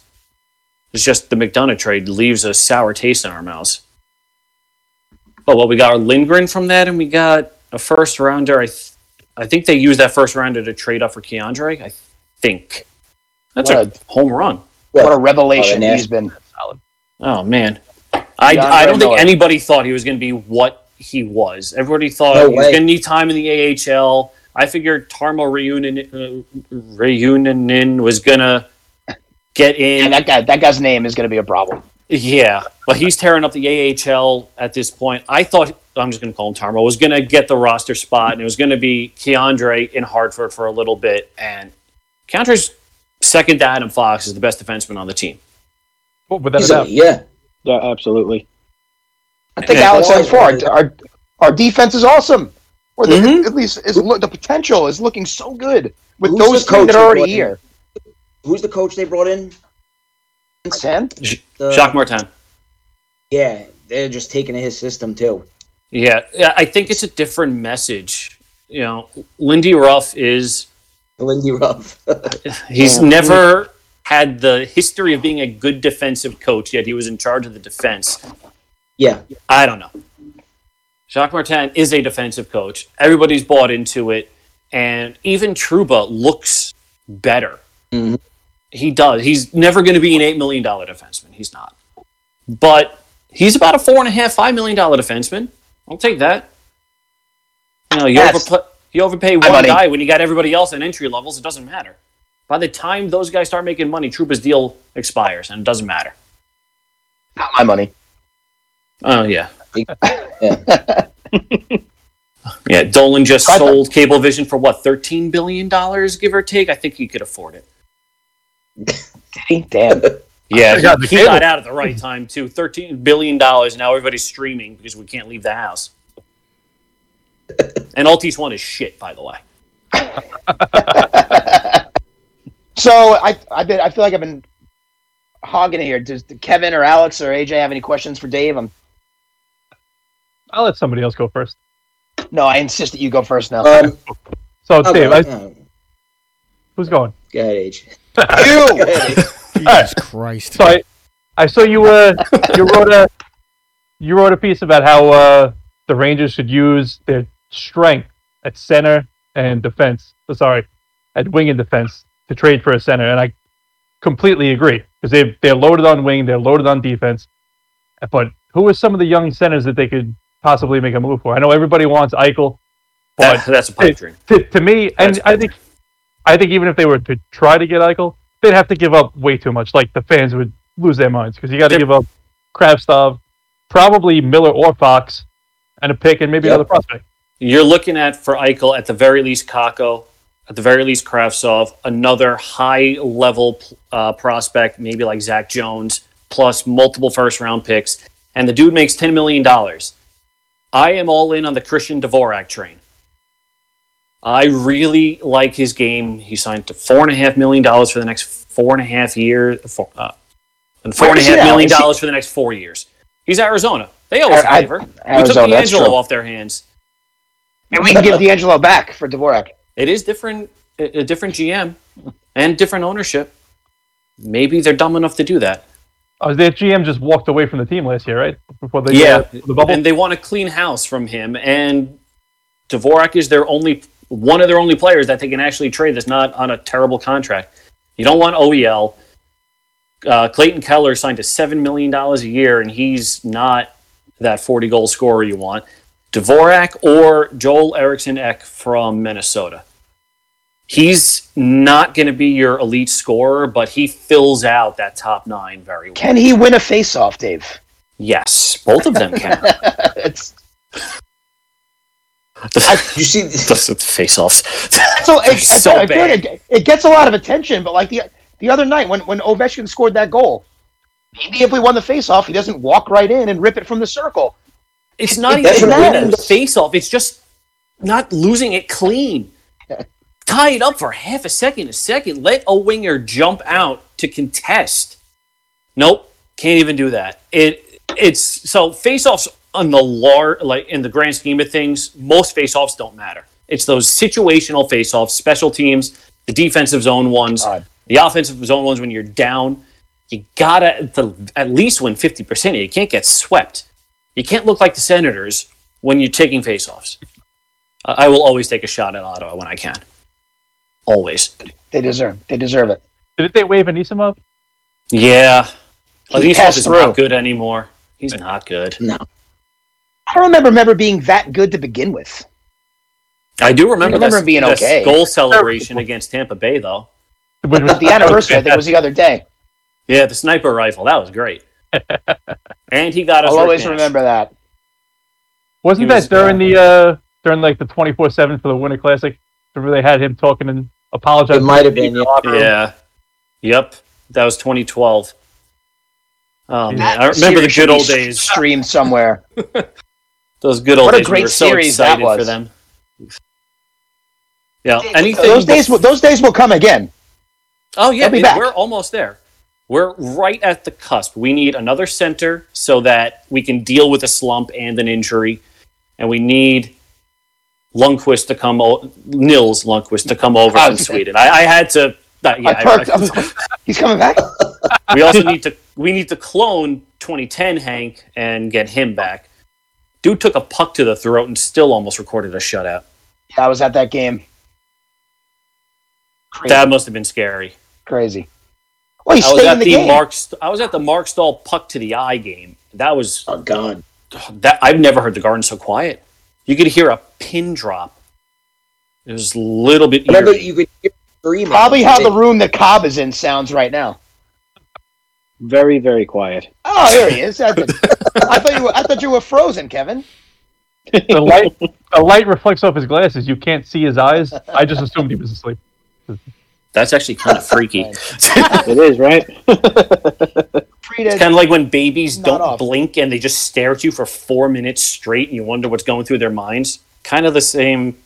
It's just the McDonagh trade leaves a sour taste in our mouths. Oh well, we got our Lindgren from that, and we got a first rounder. I, th- I think they used that first rounder to trade up for K'Andre. I think that's
What
a home run.
What a revelation he's been.
Oh man, I, I don't think anybody thought he was going to be what he was. Everybody thought
No
he was going to need time in the AHL. I figured Tarmo Reunanen, uh, Reunanen was going to get in.
And that guy, that guy's name is going to be a problem.
Yeah, but he's tearing up the AHL at this point. I thought I'm just going to call him Tarmo was going to get the roster spot, and it was going to be K'Andre in Hartford for a little bit. And K'Andre's second to Adam Fox is the best defenseman on the team.
Oh, without a doubt.
Yeah.
Yeah, absolutely.
I think
Yeah.
Alex said before, our, our, our defense is awesome. Or the,
Mhm.
at least is lo- the potential is looking so good with
Who's
those
the
three
coach
that are already
brought in?
here.
Who's the coach they brought in?
Ten?
The-
Jacques Martin.
Yeah, they're just taking his system too.
Yeah, yeah, I think it's a different message. You know, Lindy Ruff is
Lindy Ruff.
he's
Yeah.
never had the history of being a good defensive coach, yet he was in charge of the defense.
yeah,
I don't know. Jacques Martin is a defensive coach. Everybody's bought into it, and even Trouba looks better.
Mhm.
He does. He's never going to be an eight million dollar defenseman. He's not. But he's about a four and a half, five million dollar defenseman. I'll take that. You know, you,
That's-
overpla- you overpay one
money.
guy when you got everybody else in entry levels. It doesn't matter. By the time those guys start making money, Trouba's deal expires, and it doesn't matter.
Not my money.
Oh yeah.
yeah.
Yeah, Dolan just sold Cablevision for what, thirteen billion dollars, give or take. I think he could afford it.
Damn.
Yeah,
I got
he,
the
got out at the right time too. Thirteen billion dollars. Now everybody's streaming because we can't leave the house. and Altice One is shit, by the way.
so I I've been I feel like I've been hogging it here. Does Kevin or Alex or AJ have any questions for Dave? I'm,
I'll let somebody else go first.
no, I insist that you go first now.
Um,
So,
okay,
Dave, I,
uh,
who's going?
go ahead, Age.
You.
Go ahead,
Jesus Christ.
So I, I saw you. Uh, you wrote a, you wrote a piece about how uh, the Rangers should use their strength at center and defense. oh, Sorry, at wing and defense to trade for a center, and I completely agree because they they're loaded on wing, they're loaded on defense. But who are some of the young centers that they could possibly make a move for? I know everybody wants Eichel, but
That, that's a pipe dream.
to, to me, and I think, I think even if they were to try to get Eichel, they'd have to give up way too much. Like the fans would lose their minds because you got to give up Kravtsov, probably Miller or Fox, and a pick and maybe
Yep.
another prospect.
You're looking at for Eichel at the very least Kakko, at the very least Kravtsov, another high level uh, prospect, maybe like Zach Jones, plus multiple first round picks, and the dude makes ten million dollars. I am all in on the Christian Dvorak train. I really like his game. He signed to four and a half million dollars for the next four and a half years, four, uh, and four
Where
and a
is he
half
now?
million
Is he-
dollars for the next four years. He's Arizona. They owe us a
I- I-
favor. we took
Arizona, that's DeAngelo
off their hands.
And we can give DeAngelo back for Dvorak.
it is different a a different gm and different ownership maybe they're dumb enough to do that
Oh, their GM just walked away from the team last year, right? Before the
Yeah.
the bubble.
and they want a clean house from him and Dvorak is their only one of their only players that they can actually trade that's not on a terrible contract you don't want oel uh, clayton keller signed to $7 million a year and he's not that 40 goal scorer you want Dvorak or Joel Eriksson Ek from Minnesota. He's not going to be your elite scorer, but he fills out that top nine very well.
Can he win a face-off, Dave?
Yes, both of them can.
You see,
the face-offs.
so, it,
so
I like it, it gets a lot of attention, but like the the other night when when Ovechkin scored that goal, maybe if we won the face-off, he doesn't walk right in and rip it from the circle.
It's not
It
even winning the face-off. It's just not losing it clean. Tie it up for half a second, a second. Let a winger jump out to contest. Nope, can't even do that. It it's so face-offs on the lar like in the grand scheme of things, most face-offs don't matter. It's those situational faceoffs, special teams, the defensive zone ones,
God.
the offensive zone ones when you're down. You gotta at least win fifty percent. You can't get swept. You can't look like the Senators when you're taking faceoffs. I I will always take a shot at Ottawa when I can. Always.
They deserve. They deserve it.
Didn't they wave Anisimov?
Yeah.
He
Anisov is
through.
not good anymore. He's not good.
No.
I don't remember remember being that good to begin with.
I do remember,
remember
this,
him being
this
okay.
goal celebration against Tampa Bay, though.
Which was
The anniversary, I think, it was the other day.
Yeah, the sniper rifle. That was great. and he got us.
I'll always
Nash.
remember that.
Wasn't
He
that
was,
during the uh during like the twenty four seven for the Winter Classic? Remember they had him talking and apologizing.
It might have been, yeah.
Yeah. Yep. That was 2012. Oh man, I remember the good old days.
Streamed somewhere.
Those good old
What a
days. we
great
were so
series that was.
for them. Yeah. Anything.
Those days, will, those days will come again.
Oh yeah,
They'll be
it-
back.
we're almost there. We're right at the cusp. We need another center so that we can deal with a slump and an injury, and we need Lundqvist to come. O- Nils Lundqvist to come over from Sweden. I, I had to. uh, yeah,
I perked. I was He's coming back.
we also need to. We need to clone 2010 Hank and get him back. Dude took a puck to the throat and still almost recorded a shutout.
Yeah, I was at that game. Crazy.
That must have been scary.
Crazy. Well, he
I was at
in the,
the
game.
Marc. I was at the Marc Staal puck to the eye game. That was
Oh God.
that I've never heard the garden so quiet. You could hear a pin drop. It was a little bit
Remember,
eerie.
you could hear.
Probably how the room that Cobb is in sounds right now.
Very, very quiet.
Oh, here he is. I thought, I thought you were. I thought you were frozen, Kevin.
the light the light reflects off his glasses. You can't see his eyes. I just assumed he was asleep.
That's actually kind of freaky. it's
right?
Treated.
kind of like when babies
Not
don't
off.
blink and they just stare at you for four minutes straight, and you wonder what's going through their minds. Kind of the same.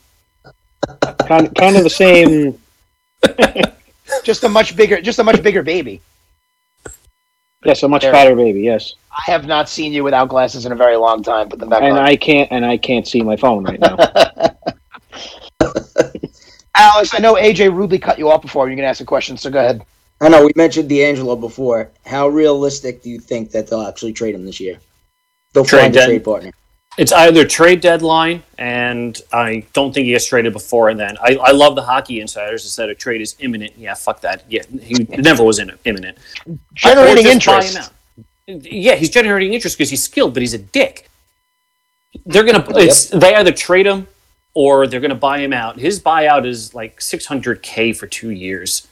kind, kind of the same.
just a much bigger. Just a much bigger baby.
Yes, a much
There.
fatter baby. Yes,
I have not seen you without glasses in a very long time. Put them back
and
on.
I can't, and I can't see my phone right now.
Alex, I know AJ rudely cut you off before. You're going to ask a question, so go ahead.
I know we mentioned DeAngelo before. How realistic do you think that they'll actually trade him this year? They'll
Trade
find a trade partner.
It's either trade deadline, and I don't think he gets traded before and then. I, I love the hockey insiders that said a trade is imminent. Yeah, fuck that. Yeah, he never was in, imminent.
Generating
Or just buy him
interest.
Yeah, he's generating interest because he's skilled, but he's a dick. They're gonna. It's they either trade him or they're gonna buy him out. His buyout is like 600k for two years.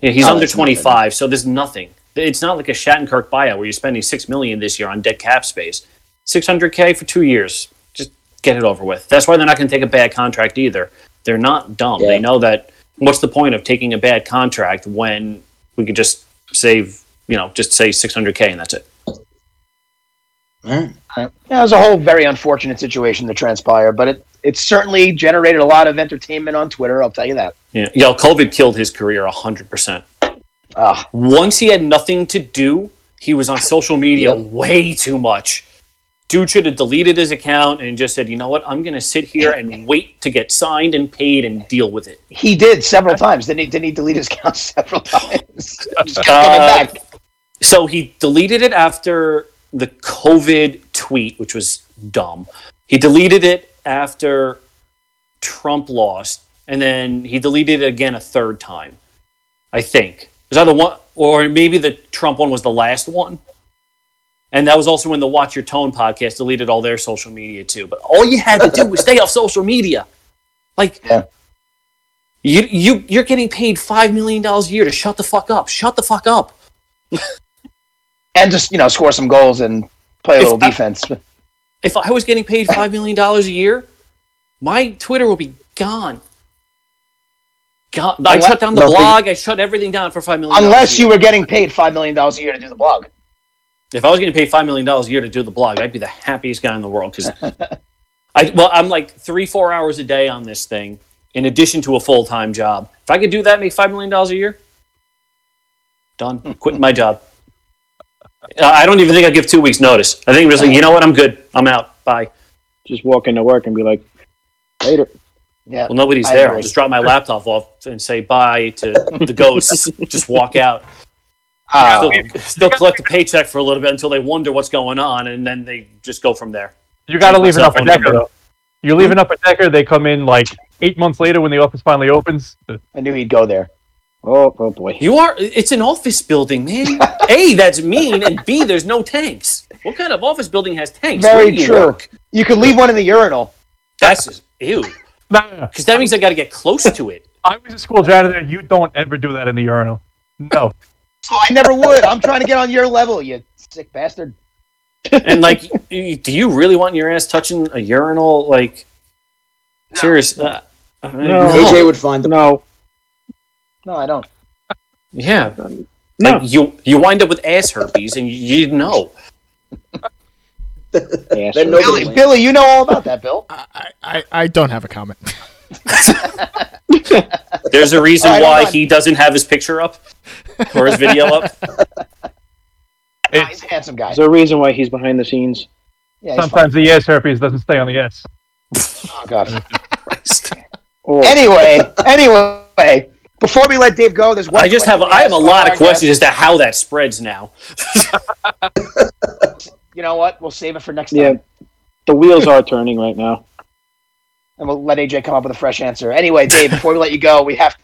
Yeah, he's
Oh,
under
that's nothing.
25, so there's nothing. It's not like a Shattenkirk buyout where you're spending six million this year on dead cap space. 600k for two years. Just get it over with. That's why they're not going to take a bad contract either. They're not dumb.
Yeah.
They know that. What's the point of taking a bad contract when we could just save, you know, just say 600k and that's it.
Alright.
Yeah, it was a whole very unfortunate situation to transpire, but it, it certainly generated a lot of entertainment on Twitter. I'll tell you that.
Yeah, yo, COVID killed his career 100%.
Ah,
Once he had nothing to do, he was on social media way too much. Dude should have deleted his account and just said, you know what, I'm going to sit here and wait to get signed and paid and deal with it.
he did several times. Didn't he? Didn't he delete his account several times?
Uh. So he deleted it after the COVID tweet, which was dumb. He deleted it after Trump lost, and then he deleted it again a third time. I think it that the one, or maybe the Trump one was the last one. And that was also when the Watch Your Tone podcast deleted all their social media too. But all you had to do was stay off social media. Like,
Yeah.
you you you're getting paid five million dollars a year to shut the fuck up. Shut the fuck up.
and just you know score some goals and play a
If
little
I-
defense.
if I was getting paid five million dollars a year, my Twitter will be gone. Gone. I shut down the
no,
blog. I shut everything down for five million.
Unless you were getting paid five million dollars a year to do the blog.
If I was getting paid five million dollars a year to do the blog, I'd be the happiest guy in the world. Because I, well, I'm like three, four hours a day on this thing, in addition to a full time job. If I could do that, make five million dollars a year, done. Quitting my job. Uh, I don't even think I'd give two weeks notice. I think I'm just like, you know what, I'm good. I'm out. Bye.
Just walk into work and be like, later.
Yeah.
Well, nobody's
I
there.
agree.
I'll just drop my laptop off and say bye to the ghosts. just walk out.
Uh,
Still, still collect a paycheck for a little bit until they wonder what's going on, and then they just go from there.
You got to leave
my
an upper
cell phone
decker
number.
though. You leave up a decker. They come in like eight months later when the office finally opens.
I knew he'd go there.
Oh, oh boy.
You are. It's an office building, man. A, that's mean, and B, there's no tanks. What kind of office building has tanks?
Very
you
true.
work?
You could leave one in the urinal.
That's just, ew.
No, no, no.
Because that means I got to get close to it.
I was a school janitor. You don't ever do that in the urinal. No.
So I never would. I'm trying to get on your level, you sick bastard.
And like, do you really want your ass touching a urinal? Like, serious? Uh, uh,
No.
AJ would find the
No.
No, I don't.
Yeah.
No.
Like, you you wind up with ass herpes, and you, you know.
Yes.
Then nobody
Billy. Billy, you know all about that, Bill.
I, I, I don't have a comment.
There's a reason
All right,
why
hold
he doesn't have his picture up or his video up.
Nah, he's a handsome guy.
Is there a reason why he's behind the scenes?
Yeah, he's fine.
Sometimes the yes herpes doesn't stay on the yes.
Oh, God.
Or oh.
Anyway, anyway, before we let Dave go, there's one.
I just have I have a lot of questions
guests.
as to how that spreads now.
You know what? We'll save it for next
yeah,
time,
the wheels are turning right now.
And we'll let AJ come up with a fresh answer. Anyway, Dave, before we let you go, we have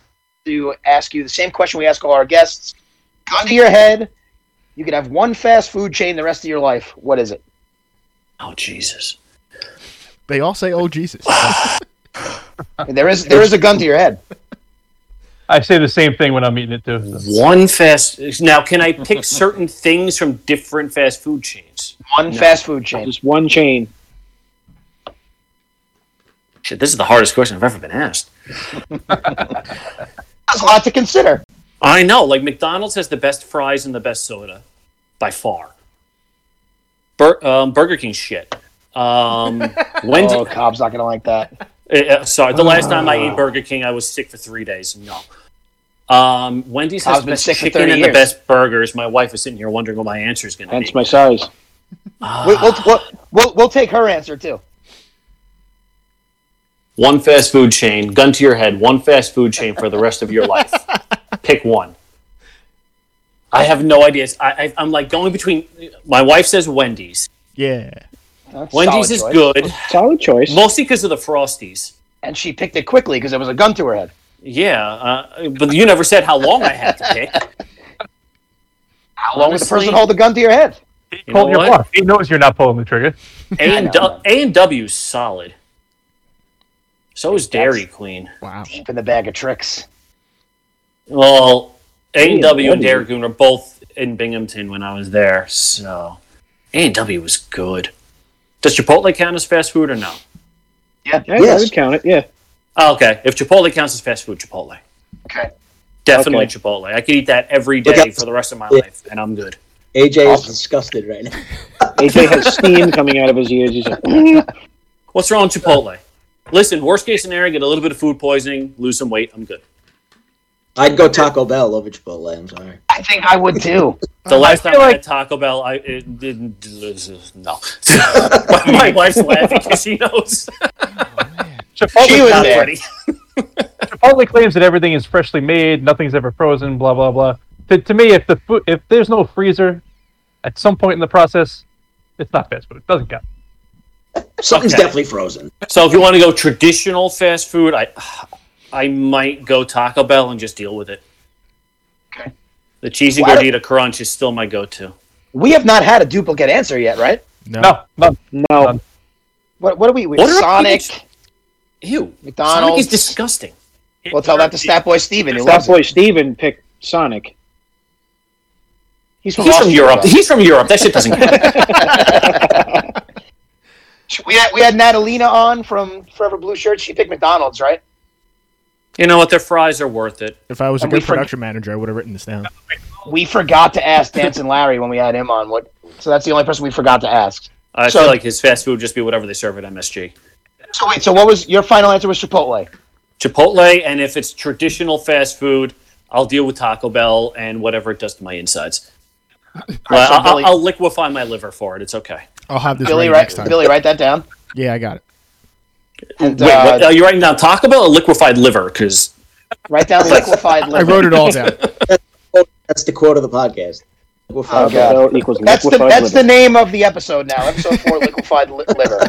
to ask you the same question we ask all our guests. Gun to your head. You could have one fast food chain the rest of your life. What is it?
Oh Jesus!
They all say, "Oh Jesus."
There is there is a gun to your head.
I say the same thing when I'm eating it too.
One fast now. Can I pick certain things from different fast food chains?
One fast food chain.
Just one chain.
Shit, this is the hardest question I've ever been asked.
That's a lot to consider.
I know, like McDonald's has the best fries and the best soda, by far. Bur- um, Burger King shit. Um, Wendy,
Oh, Cobb's not gonna like that.
uh, sorry, the last time I ate Burger King, I was sick for three days. No. Um, Wendy's has
been
the
sick for
chicken
30
and the
years.
best burgers. My wife is sitting here wondering what my answer is going to be.
Hence my size.
We, we'll, we'll, we'll, we'll take her answer too.
One fast food chain, gun to your head, one fast food chain for the rest of your life. Pick one. I have no ideas. I, I, I'm like going between. My wife says Wendy's.
yeah.
That's
Wendy's is
choice.
good,
Solid choice.
mostly because of the Frosties.
and she picked it quickly because it was a gun to her head.
Yeah, uh, but you never said how long I had to pick.
How long does the person hold the gun to your head?
He
You
called
know
your
what?
bluff. He knows you're not pulling the trigger.
A
I
and
know.
A and W's solid. So is Dairy Queen.
Wow.
Deep in the bag of tricks.
Well, A and
and
W and Dairy Queen were both in Binghamton when I was there, so A and W was good. Does Chipotle count as fast food or no?
Yeah,
Yes.
I would count it. Yeah.
Oh, okay, if Chipotle counts as fast food, Chipotle.
Okay.
Definitely
Okay.
Chipotle. I could eat that every
Look
day
at-
for the rest of my
Yeah.
life, and I'm good.
AJ is disgusted right now.
AJ has steam coming out of his ears. He's like, mm-hmm.
What's wrong Chipotle? Listen, worst case scenario, get a little bit of food poisoning, lose some weight, I'm good.
I'd go Taco Bell over Chipotle. I'm sorry.
I think I would too.
The last
feel
time I
like-
had Taco Bell, I it didn't. No, my wife's laughing because she knows.
Chipotle,
She was
Not
there.
ready.
Chipotle claims that everything is freshly made, nothing's ever frozen, blah blah blah. To, to me, if the food, if there's no freezer, at some point in the process, it's not fast food. It doesn't count.
Something's
Okay.
definitely frozen.
So if you want to go traditional fast food, I I might go Taco Bell and just deal with it.
Okay.
The cheesy
Why-
gordita crunch is still my go-to.
We have not had a duplicate answer yet, right?
No.
No, no.
no.
What, what are we? we
What are
Sonic,
people- Ew,
McDonald's.
Sonic is disgusting.
We'll tell that to Stat Boy Steven. Who
That
loves
boy
it.
Steven picked Sonic.
He's from,
He's from Europe. He's from Europe. That shit doesn't count.
We had we had Natalina on from Forever Blue Shirt. She picked McDonald's, right?
you know what? Their fries are worth it.
If I was a
And we
good
forg-
production manager, I would have written this down.
We forgot to ask Dancing Larry when we had him on. What? So that's the only person we forgot to ask.
I
So-
feel like his fast food would just be whatever they serve at MSG.
So wait. So what was your final answer? Was Chipotle?
Chipotle, and if it's traditional fast food, I'll deal with Taco Bell and whatever it does to my insides. Well, I'll, I'll liquefy my liver for it. It's okay.
I'll have this
Billy,
ready
write
next time.
Billy, write that down.
Yeah, I got it.
And
Wait, what,
uh,
are you writing down Taco Bell or liquefied liver? Because
write down liquefied
I wrote it all down.
That's the quote of the podcast. We'll
Oh,
find
God.
out.
Equals
That's the
liquefied
that's the name of the episode now. Episode four, liquefied li- liver.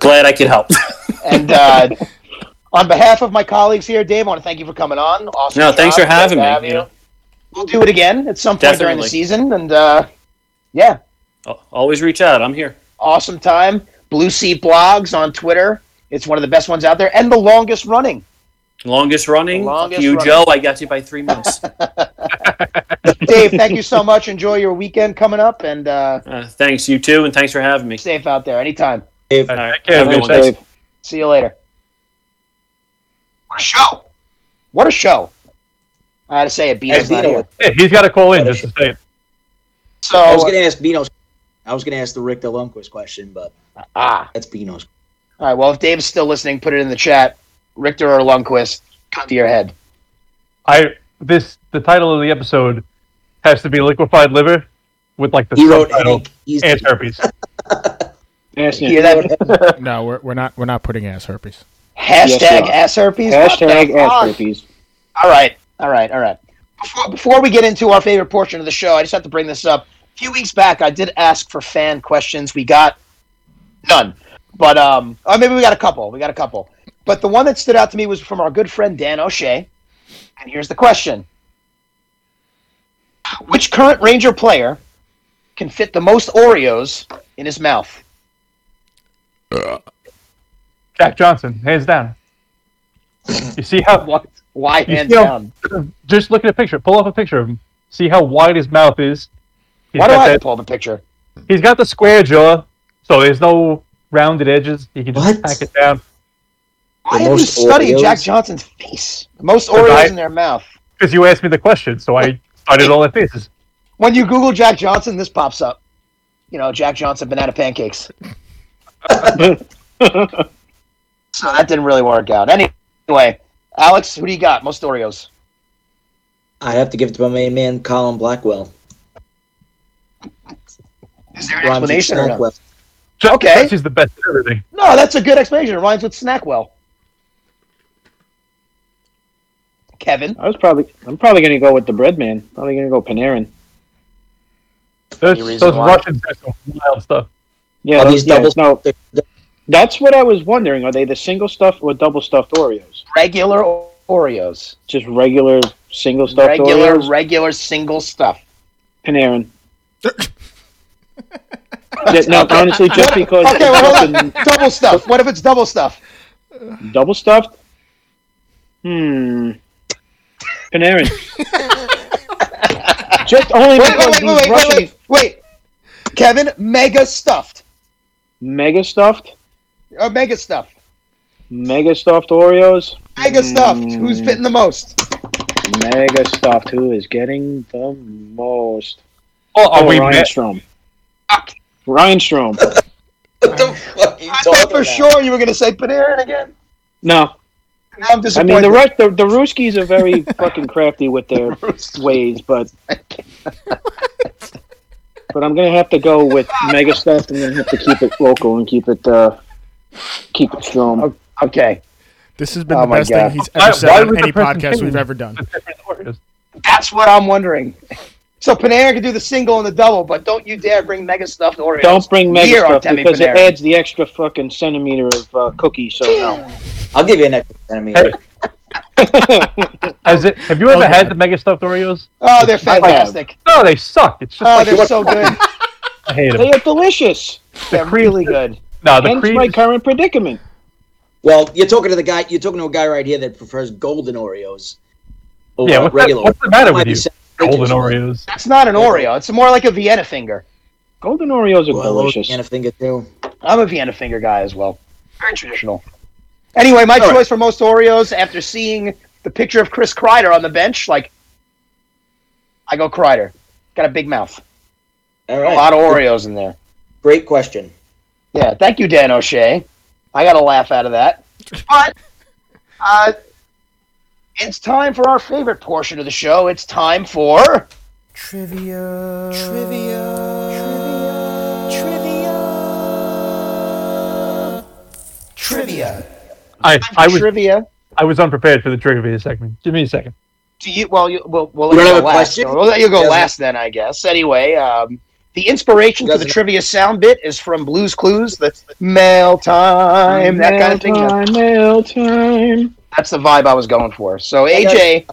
glad I could help.
And uh, on behalf of my colleagues here, Dave, I want to thank you for coming on. Awesome.
No, thanks
job.
for having
Glad
me,
have
you
you.
know.
We'll do it again at some point during the season, and uh, yeah,
Always reach out. I'm here.
Awesome time. Blue Seat Blogs on Twitter. It's one of the best ones out there, and the longest running.
Longest running.
The longest
you,
running.
Joe. I got you by three months.
Dave, thank you so much. Enjoy your weekend coming up, and uh,
uh, thanks you too, and thanks for having me.
safe out there. Anytime.
Dave,
All right,
Take
have a good
Dave.
one.
Dave.
See you later. What a show! What a show! I had to say it. Bino's
Hey,
not
Bino,
here.
Yeah, he's got to call in just to say it.
So
I was going to ask Bino's. I was going to ask the Rick Delunquist question, but
ah,
that's Bino's.
all right. Well, if Dave's still listening, put it in the chat. Richter or Lundqvist, cut to your head.
I this the title of the episode has to be liquefied liver with like the
He wrote
subtitle
Hank. He's
ants herpes.
Ask him.
Hear that?
No, we're, we're not we're not putting ass herpes.
Hashtag
Yes,
ass herpes.
Hashtag ass
fuck?
herpes.
All right, all right, all right. Before, before we get into our favorite portion of the show, I just have to bring this up. A few weeks back, I did ask for fan questions. We got none, but um, or maybe we got a couple. We got a couple, but the one that stood out to me was from our good friend Dan O'Shea. And here's the question: Which current Ranger player can fit the most Oreos in his mouth?
Jack Johnson, hands down. You see how
What? Why hands
how-
down?
just look at a picture, pull up a picture of him. See how wide his mouth is. He's
Why do
got
I have
that-
to pull the picture?
He's got the square jaw, so there's no rounded edges. He can just
What?
pack it down.
Why
The
have you
most
studied
Oreos?
Jack Johnson's face? The most
Because
Oreos
I-
in their mouth.
Because you asked me the question, so I studied all their faces.
When you Google Jack Johnson, this pops up. You know, Jack Johnson banana pancakes. So that didn't really work out. Anyway, Alex, who do you got? Most Oreos.
I'd have to give it to my main man, Colin Blackwell.
Is there an
Rhymes
explanation or no?
Snackwell.
Jack
Okay.
Johnson's the best at everything.
No, that's a good explanation. It rhymes with Snackwell. Kevin.
I was probably. I'm probably gonna go with the bread man. Probably gonna go Panarin.
Those, those
why?
Russians do some wild stuff.
Yeah,
Are
those-
these
yeah,
double?
No,
the- the-
that's what I was wondering. Are they the single stuffed or double stuffed Oreos?
Regular Oreos.
Just regular single stuffed
Regular,
Oreos.
regular single stuff.
Panarin. Yeah, no, honestly, just because
Okay, well, hold on. double stuff. What if it's double stuff?
double stuffed. Hmm. Panarin. just only
Wait,
because
wait, wait, wait, wait,
Russian
wait, wait. Kevin, mega stuffed.
mega stuffed,
Uh, mega stuffed.
mega stuffed Oreos.
Mega stuffed. Who's
Mm.
fitting the most?
Mega stuffed. Who is getting the most?
Oh, are
Oh,
we
Ryan
met?
Strom. Ryan Strome.
What the fuck are you
I thought for
about?
sure you were going to say Panarin again.
No,
Now I'm disappointed.
I mean the Rus- the, the Ruskies are very fucking crafty with their ways, but but I'm gonna have to go with mega stuffed. I'm gonna have to keep it local and keep it uh, keep it strong.
Okay,
This has been
Oh
the best
God.
thing he's
Why-
ever said
why
on any podcast we've ever done.
The different Oreos.
that's what I'm wondering. So Panarin can do the single and the double, but don't you dare bring mega stuffed Oreos.
Don't bring mega
Here,
stuff because
Panarin.
it adds the extra fucking centimeter of uh, cookie. So no.
I'll give you an extra centimeter.
Has it? Have you ever
Okay.
had the mega stuffed Oreos?
Oh, they're fantastic.
No, they suck. It's just
Oh,
like
they're so good.
I hate them.
they are delicious.
They're really good.
No, the
Hence
cream.
my current predicament.
Well, you're talking to the guy. You're talking to a guy right here that prefers golden Oreos. Over
Yeah, what's, that, what's the matter with
be
you?
Sa-
Golden Oreos.
That's not an Oreo. It's more like a Vienna finger.
Golden Oreos are
Well, I love
delicious.
Vienna finger too.
I'm a Vienna finger guy as well. Very traditional. Anyway, my
All right.
choice for most Oreos after seeing the picture of Chris Kreider on the bench, like, I go Kreider. Got a big mouth.
All
A lot of Oreos in there.
Great question.
Yeah, thank you, Dan O'Shea. I got a laugh out of that. But uh, it's time for our favorite portion of the show. It's time for
Trivia. Trivia. Trivia. Trivia.
I I was
trivia.
I was unprepared for the trivia segment. Give me a second.
Do you? Well, you, we'll, we'll let
don't
you
have
go
a
last.
question?
So we'll let you go
Yes.
last then, I guess. Anyway, um, the inspiration for the trivia sound bit is from Blue's Clues. The mail time, that kind of thing.
Time, mail time.
That's the vibe I was going for. So AJ,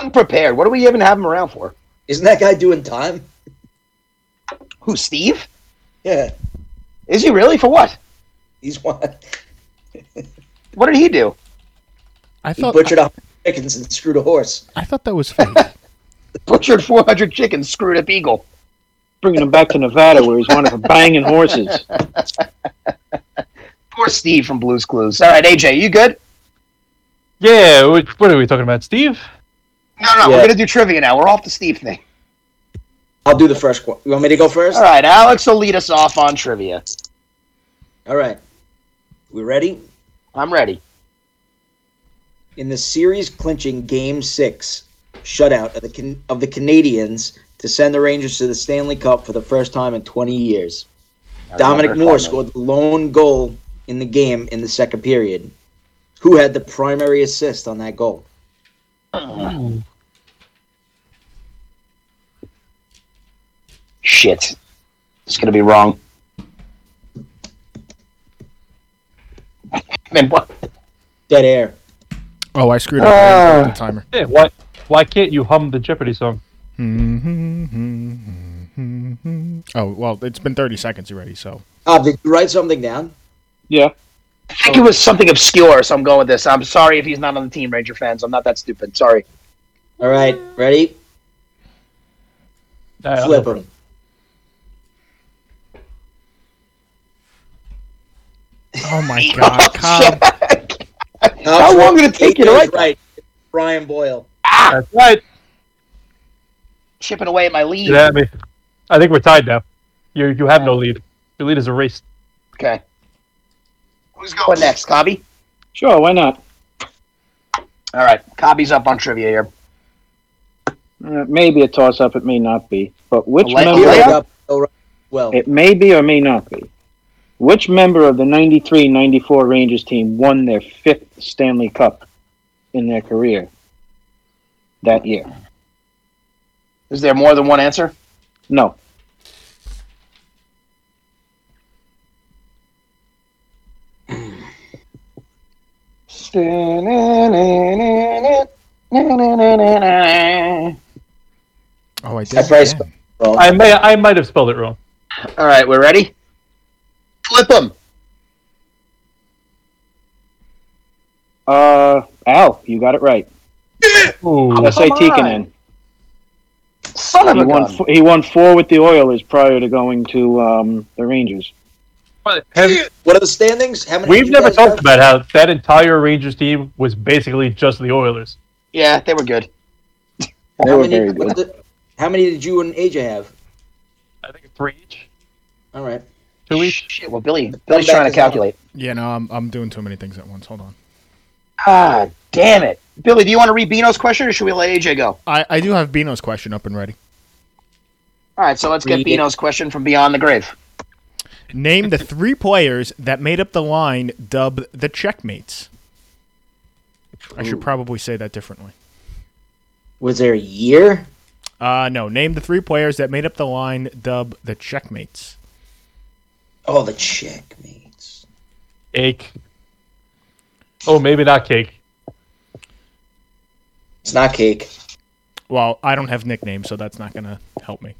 unprepared. What do we even have him around for?
Isn't that guy doing time?
Who? Steve?
Yeah,
Is he really? For what?
he's one.
What did he do?
I
He
thought
butchered up chickens and screwed a horse.
I thought that was fake.
Butchered 400 chickens, screwed up eagle.
Bringing him back to Nevada where he's one of the banging horses.
Poor Steve from Blue's Clues. All right, AJ, you good?
Yeah, what what are we talking about, Steve?
No, no,
Yeah.
we're gonna do trivia now. We're off the Steve thing.
I'll do the first one. You want me to go first?
All right, Alex will lead us off on trivia.
All right. We ready?
I'm ready.
In the series clinching Game Six shutout of the Can- of the Canadiens to send the Rangers to the Stanley Cup for the first time in 20 years, Dominic Moore scored the lone goal in the game in the second period. Who had the primary assist on that goal?
Shit. It's gonna be wrong. Man, what?
Dead air.
oh, I screwed up
Ah.
the timer.
Yeah, why why can't you hum the Jeopardy song?
Oh well, it's been 30 seconds already, so
Uh, did you write something down?
Yeah.
I think it was something obscure, so I'm going with this. I'm sorry if he's not on the team, Ranger fans. I'm not that stupid. Sorry.
All right, ready?
Uh,
Flip him.
oh my god, Cobb.
How long did it take you to write that?
Right. Brian Boyle.
That's right.
Chipping away at my lead.
Get at me. I think we're tied now. You you have no lead. Your lead is erased.
Okay. Who's going next, Cobby?
Sure, why not?
All right, Cobby's up on trivia here.
Uh, maybe a toss up, it may not be. But which
Let-
member
Yeah.
Up, right. Well,
it may be or may not be. Which member of the 93-94 Rangers team won their fifth Stanley Cup in their career that year?
Is there more than one answer?
No.
Oh, I did.
That's right.
again.
well,
I may I might have spelled it wrong.
All right, we're ready. Flip them.
Uh, Al, you got it right.
Ooh.
Esa
come
Tikkanen.
Son of
He
a
won,
gun.
f- he won four with the Oilers prior to going to um, the Rangers.
Have-
what are the standings? How many?
we've never talked
have?
about how that entire Rangers team was basically just the Oilers.
Yeah, they were good.
They
How
were
many,
very
what's
good.
the- how many did you and AJ have?
I think three each,
All right.
two each.
Shit, well, Billy, Billy's trying to
to Zach.
calculate.
Yeah, no, I'm I'm doing too many things at once. Hold on.
Ah, damn it. Billy, do you want to read Bino's question or should we let AJ go?
I I do have Bino's question up and ready.
All right, so let's get
Read it.
Bino's question from Beyond the Grave.
Name the three players that made up the line dubbed the Checkmates. I should probably say that differently.
Was there a year?
Uh, no, name the three players that made up the line dubbed the Checkmates.
Oh, the checkmates.
Cake. Oh, maybe not cake.
It's not cake.
Well, I don't have nicknames, so that's not gonna help me.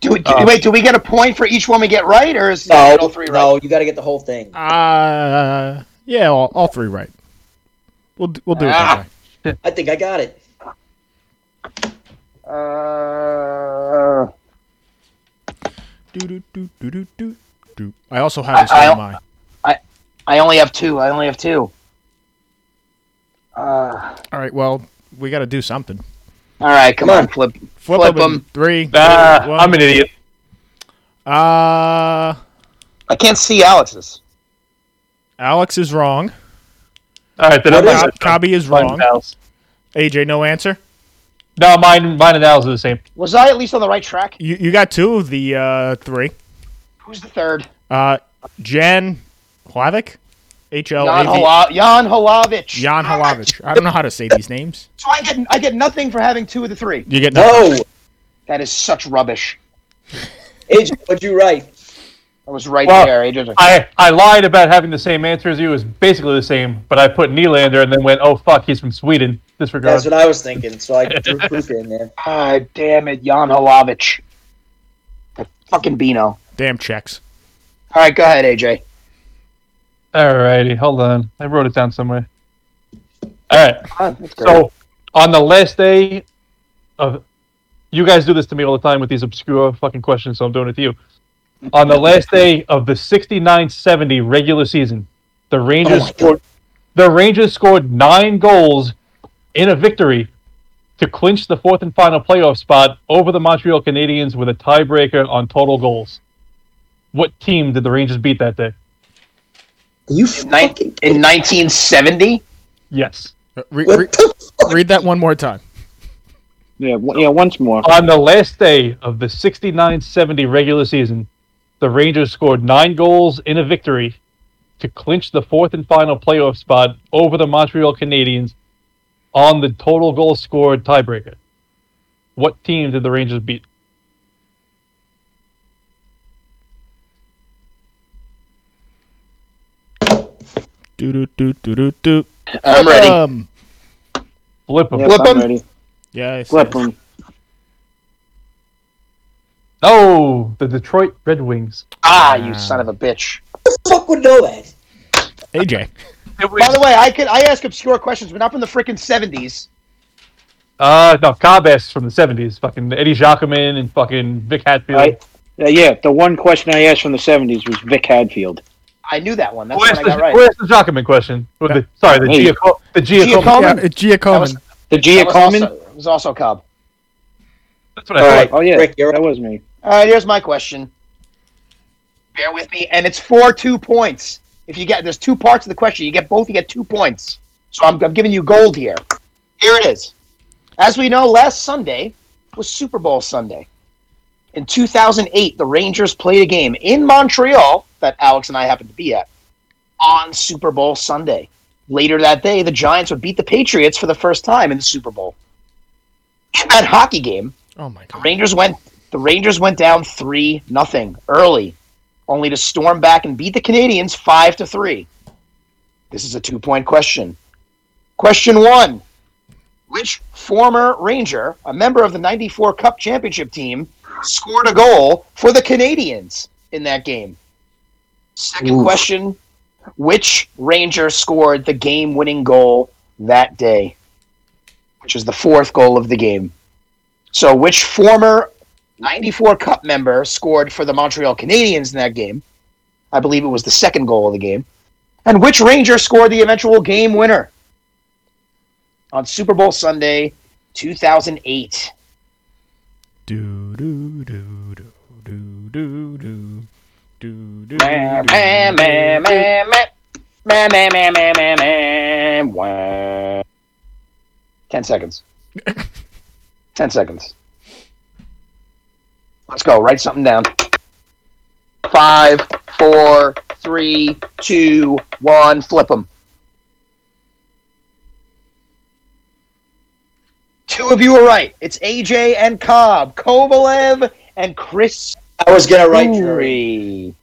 Do we, do,
Uh,
wait, do we get a point for each one we get right, or is
No,
that all three right?
no, you got to get the whole thing.
Uh, yeah, all, all three right. We'll we'll do it
Ah.
that way.
I think I got it.
Uh,
Do, do, do, do, do, do, do. I also have this
I-
on my.
I only have two. I only have two. Uh,
All right, well, we got to do something.
all right, come,
Come
on,
on.
flip.
Flip,
Flip
'em in
'em.
Three.
Ah,
two.
I'm an idiot.
Uh,
I can't see Alex's.
Alex is wrong.
All right, then
What
I'm
is?
Cobby is wrong. AJ, no answer.
No, mine, mine and Al's are the same.
Was I at least on the right track?
You you got two of the uh, three.
Who's the third?
Uh, Jan Hlavac. H L
Jan,
A V.
Jan Halavic.
Jan Halavic. I don't know how to say these names.
So I get I get nothing for having two of the three.
You get nothing.
No,
That is such rubbish.
AJ, what'd you write?
I was right
Well,
there. Adrian's like,
I, I lied about having the same answer as you. It was basically the same, but I put Nylander and then went, oh, fuck, he's from Sweden. Disregard.
That's what I was thinking. So I threw Krupa in there.
ah, damn it, Jan Halavic. The fucking Bino.
Damn checks.
All right, go ahead, AJ.
Alrighty, hold on. I wrote it down somewhere. Alright,
Ah, that's great.
so on the last day of. You guys do this to me all the time with these obscure fucking questions, so I'm doing it to you. On the last day of the 69-70 regular season, the Rangers
Oh
scored. The Rangers scored nine goals in a victory to clinch the fourth and final playoff spot over the Montreal Canadiens with a tiebreaker on total goals. What team did the Rangers beat that day?
Are you
Nin-
fucking
in 1970,
Yes.
Uh, Re- re- read that one more time.
Yeah, one- yeah, once more.
On the last day of the 69 70 regular season, the Rangers scored nine goals in a victory to clinch the fourth and final playoff spot over the Montreal Canadiens on the total goals scored tiebreaker. What team did the Rangers beat?
Do do do do do do.
I'm ready.
Um,
Flip 'em.
Yes,
Flip
I'm
'em.
ready.
yes.
Flip him.
Oh, the Detroit Red Wings.
ah, you son of a bitch.
Who the fuck would know that?
AJ.
By the way, I could I ask obscure questions, but not from the freaking 70s.
uh, no, Cabas from the 70s. Fucking Eddie Giacomin and fucking Vic Hadfield.
I- Uh, yeah, the one question I asked from the 70s was Vic Hadfield.
I knew that one. That's
Who
what
asked
I
the,
got right.
who asked the Giacomin question? Or the, sorry, the,
Hey.
Giaco- the Giacomo.
Giacomo?
Yeah, it's Gia Coleman.
was-
The Gia
That was also- it was also Cobb.
That's what I
All
thought.
right,
Oh, yeah,
Rick, you're
that was me.
All right, here's my question. Bear with me, and it's for two points. If you get there's two parts of the question, you get both. You get two points. So I'm, I'm giving you gold here. Here it is. As we know, last Sunday was Super Bowl Sunday. In 2008, the Rangers played a game in Montreal that Alex and I happened to be at on Super Bowl Sunday. Later that day, the Giants would beat the Patriots for the first time in the Super Bowl. In that hockey game,
Oh my
the
god.
Rangers went the Rangers went down three nothing early, only to storm back and beat the Canadians five to three. This is a two point question. Question one. Which former Ranger, a member of the 94 Cup championship team, scored a goal for the Canadians in that game? Second question. Which Ranger scored the game winning goal that day? Which is the fourth goal of the game. So, which former 94 Cup member scored for the Montreal Canadiens in that game? I believe it was the second goal of the game. And which Ranger scored the eventual game winner on Super Bowl Sunday 2008?
Do do do do do do do do do.
Man, man, man, man, man. Man, man, man, man, man, man. Wah. Ten seconds. Ten seconds. Let's go. Write something down. Five, four, three, two, one. Flip them. Two of you are right. It's AJ and Cobb, Kovalev and Chris
I was gonna write Drury.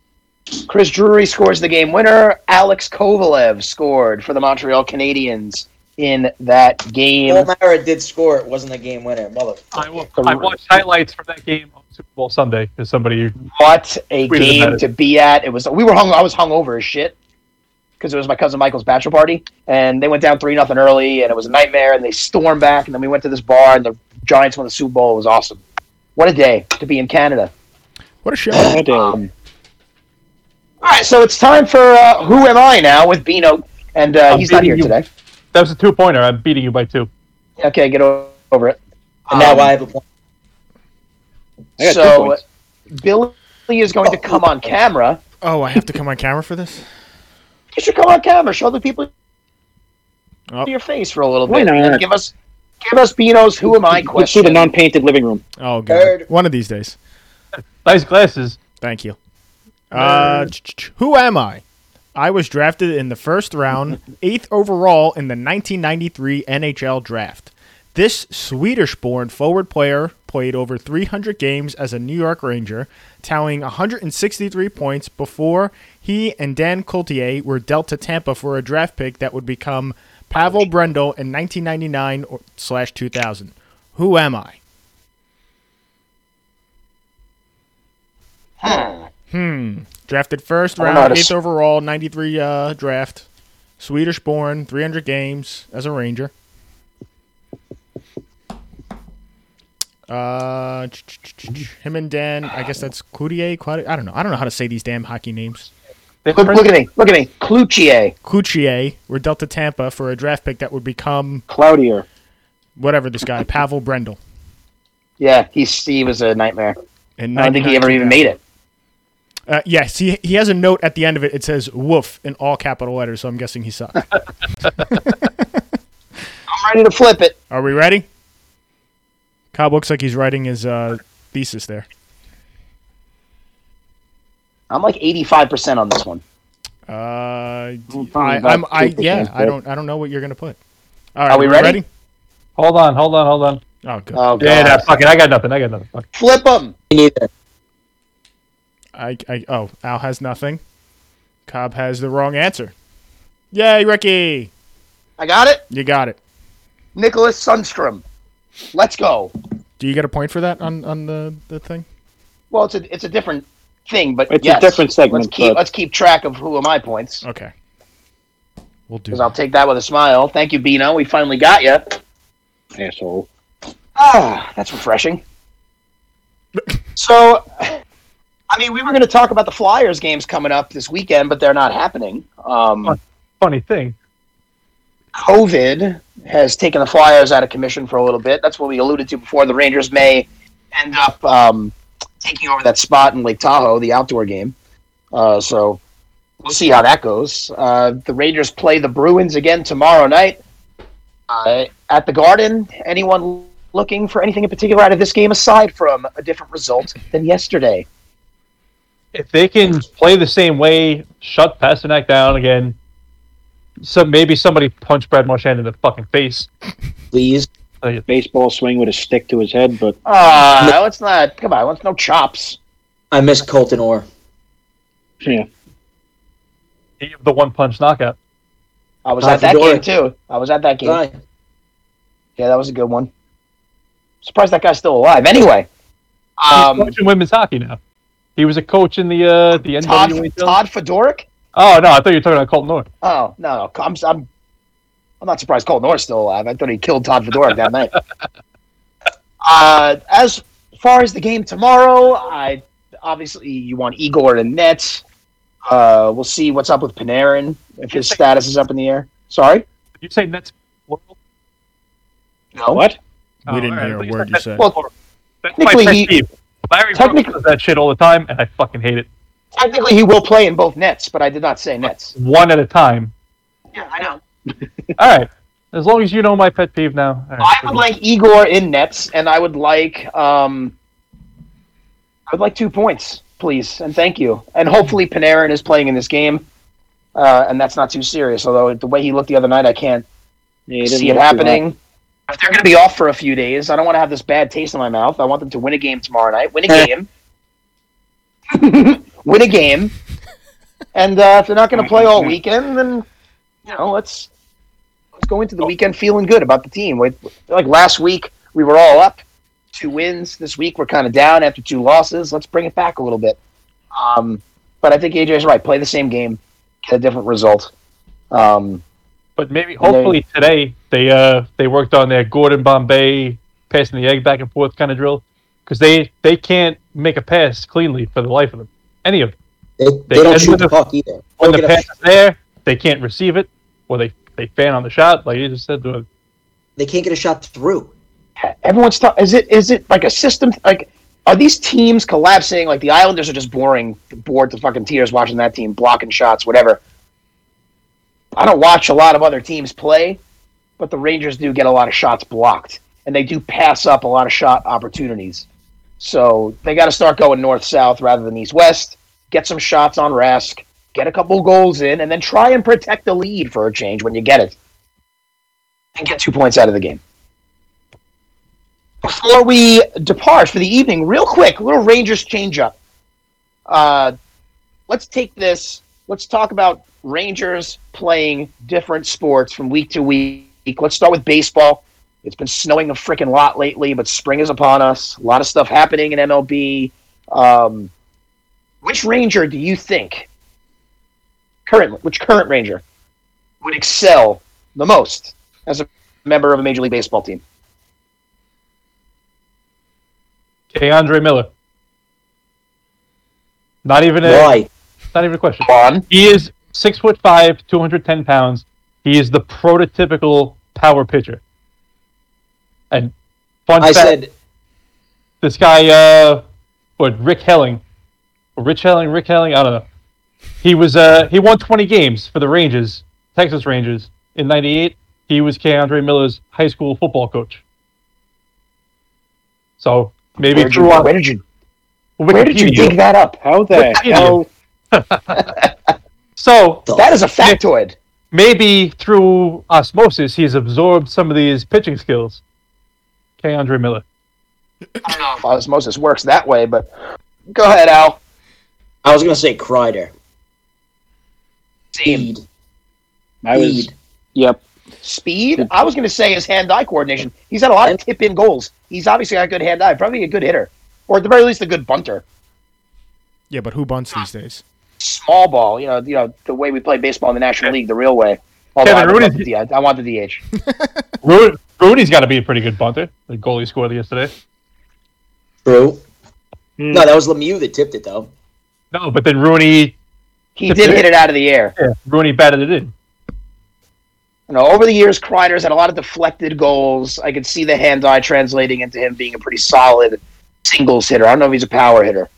Drury. Chris Drury scores the game winner. Alex Kovalev scored for the Montreal Canadiens in that game.
Paul Mara did score. It wasn't a game winner, mother.
I, wa- I watched highlights from that game on Super Bowl Sunday. As somebody,
What a game to be at! It was. We were hung. I was hung over as shit because it was my cousin Michael's bachelor party, and they went down three nothing early, and it was a nightmare. And they stormed back, and then we went to this bar, and the Giants won the Super Bowl. It was awesome. What a day to be in Canada.
What a show.
That day.
Um, all right, so it's time for uh, Who Am I now with Bino, and uh, he's not here
you.
today.
that was a two pointer. I'm beating you by two.
Okay, get over it.
And now
Um,
I have a point.
I got
so
points.
Billy is going to come on camera.
Oh, I have to come on camera for this.
You should come on camera, show the people
Oh.
your face for a little
Why
bit,
not?
give us give us Bino's "Who Am I?"
Let's see the non-painted living room.
Oh god.
Third.
One of these days.
Nice glasses.
Thank you. Uh, who am I? I was drafted in the first round, eighth overall in the 1993 NHL draft. This Swedish born forward player played over 300 games as a New York Ranger, tallying 163 points before he and Dan Cloutier were dealt to Tampa for a draft pick that would become Pavel Brendl in 1999 slash 2000. Who am I? Hmm. Drafted first
I don't know how
round, eighth overall, 93 uh, draft. Swedish born, 300 games as a Ranger. Uh, him and Dan, I guess that's Cloutier. Claudier? I don't know. I don't know how to say these damn hockey names.
Look, look at me. Look at me. Cloutier.
Cloutier were dealt to Tampa for a draft pick that would become
Cloudier.
whatever this guy, Pavel Brendl.
Yeah, he's, he was a nightmare.
In
I don't think he ever even made it.
Uh, yes, he, he has a note at the end of it. It says "woof" in all capital letters, so I'm guessing he sucked.
I'm ready to flip it.
Are we ready? Cobb looks like he's writing his uh, thesis there.
I'm like 85% on this one.
Uh,
I'm
I,
probably
I'm, I,
2%
yeah, I don't, I don't know what you're gonna put. All right,
Are we ready?
Hold on, hold on, hold on.
Oh, good.
Oh,
Yeah,
God.
nah, fuck it. I got nothing. I got nothing. Fuck.
Flip them.
Me neither.
I, I, oh, Al has nothing. Cobb has the wrong answer. Yay, Ricky!
I got it.
You got it.
Niklas Sundstrom. Let's go.
Do you get a point for that on, on the, the thing?
Well, it's a it's a different thing, but
It's a different segment,
Let's keep
but-
let's keep track of who are my points
Okay. We'll do.
because I'll take that with a smile. Thank you, Bino. We finally got you.
Asshole.
Ah, that's refreshing. So, I mean, we were going to talk about the Flyers games coming up this weekend, but they're not happening. Um,
Funny thing.
COVID has taken the Flyers out of commission for a little bit. That's what we alluded to before. The Rangers may end up um, taking over that spot in Lake Tahoe, the outdoor game. Uh, so we'll see how that goes. Uh, the Rangers play the Bruins again tomorrow night uh, at the Garden. Anyone looking for anything in particular out of this game aside from a different result than yesterday?
If they can play the same way, shut Pastrnak down again. So maybe somebody punched Brad Marchand in the fucking face.
Please.
Baseball swing with a stick to his head, but
Ah, let's not. Come on, let's no chops.
I miss Colton Orr.
yeah.
He the one punch knockout.
I was
Todd
at that
Fedora.
game too. I was at that game.
Bye.
Yeah, that was a good one. Surprised that guy's still alive. Anyway,
He's
um,
coaching women's hockey now. He was a coach in the uh, the
Todd
NWA.
Todd Fedoruk.
Oh no, I thought you were talking about Colton North.
Oh no, no, I'm I'm, I'm not surprised Colton Orr's still alive. I thought he killed Todd Fedoruk that night. Uh, as far as the game tomorrow, I obviously you want Igor and Nets. Uh, we'll see what's up with Panarin if his status is up in the air. Sorry,
Did you say Nets? plural?
no.
What?
We
Oh,
didn't
all right,
hear
I
a
thought
word you
said
said.
Well,
plural. That's my
technically
pet
he-
peeve. Larry
technically-
does that shit all the time, and I fucking hate it.
Technically, he will play in both nets, but I did not say nets.
One at a time.
Yeah, I know.
All right. As long as you know my pet peeve now. All right.
I would like Igor in nets, and I would like um, I would like two points, please, and thank you. And hopefully Panarin is playing in this game, uh, and that's not too serious. Although the way he looked the other night, I can't
Yeah,
see it happening. If they're going to be off for a few days, I don't want to have this bad taste in my mouth. I want them to win a game tomorrow night. Win a game. win a game. And uh, if they're not going to play all weekend, then you know let's let's go into the weekend feeling good about the team. Like like last week, we were all up, two wins. This week, we're kind of down after two losses. Let's bring it back a little bit. Um, but I think AJ's right. Play the same game, get a different result. Um,
But maybe, hopefully today they uh they worked on their Gordon Bombay passing the egg back and forth kind of drill because they they can't make a pass cleanly for the life of them. Any of them.
They,
They
they don't shoot the puck either.
When the
get a-
pass is there, they can't receive it, or they they fan on the shot like you just said.
they can't get a shot through.
everyone's talking. Is it is it like a system? Like, are these teams collapsing? Like the Islanders are just boring, bored to fucking tears watching that team blocking shots, whatever. I don't watch a lot of other teams play, but the Rangers do get a lot of shots blocked, and they do pass up a lot of shot opportunities. So they got to start going north south rather than east west. Get some shots on Rask. get a couple goals in, and then try and protect the lead for a change when you get it, and get two points out of the game. Before we depart for the evening, real quick, little Rangers change up. Uh, let's take this. Let's talk about Rangers playing different sports from week to week. Let's start with baseball. It's been snowing a freaking lot lately, but spring is upon us. A lot of stuff happening in MLB. Um, which Ranger do you think current which current Ranger would excel the most as a member of a Major League Baseball team?
Okay, Andre Miller. Not even a
Why?
not even a question.
On.
He is six foot five, two hundred ten pounds. He is the prototypical power pitcher. And fun
I
fact,
said
this guy, uh, what Rick Helling, or Rich Helling, Rick Helling, I don't know. He was uh he won twenty games for the Rangers, Texas Rangers in '98. He was K'Andre Miller's high school football coach. So maybe
Where did, you,
through
where did you where did you dig that up?
How the
Wikipedia.
hell?
So
That is a factoid.
maybe through osmosis, he's absorbed some of these pitching skills. K'Andre Miller.
I don't know if osmosis works that way, but go ahead, Al.
I was gonna say Kreider.
Speed.
Speed.
I was.
Speed.
Yep.
Speed. I was going to say his hand-eye coordination. He's had a lot of tip-in goals. He's obviously got good hand-eye. Probably a good hitter, or at the very least, a good bunter.
Yeah, but who bunts these days?
Small ball. You know, you know the way we play baseball in the National League, the real way. Although
Kevin
I, would
Rooney's-
love the, D- I want the DH.
Ro- Rooney's got to be a pretty good bunter. The goal he scored yesterday.
True.
Hmm.
No, that was Lemieux that tipped it though.
No, but then Rooney,
He did hit it out of the air.
yeah, Rooney batted it in.
You know, over the years, Kreider's had a lot of deflected goals. I could see the hand-eye translating into him being a pretty solid singles hitter. I don't know if he's a power hitter.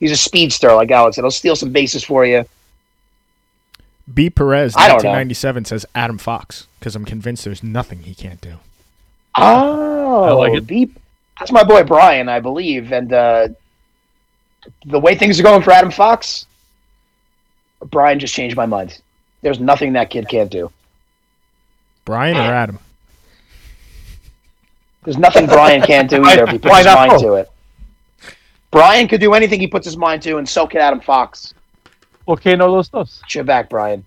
He's a speedster, like Alex said. He'll steal some bases for you.
B. Perez,
I don't know.
1997, says Adam Fox because I'm convinced there's nothing he can't do.
Oh,
I like it.
Beep. That's my boy Brian, I believe. And uh, the way things are going for Adam Fox, Brian just changed my mind. There's nothing that kid can't do.
Brian or Adam?
There's nothing Brian can't do either if he puts his mind to it. Brian could do anything he puts his mind to, and so can Adam Fox.
Okay, no los dos.
Get your back, Brian.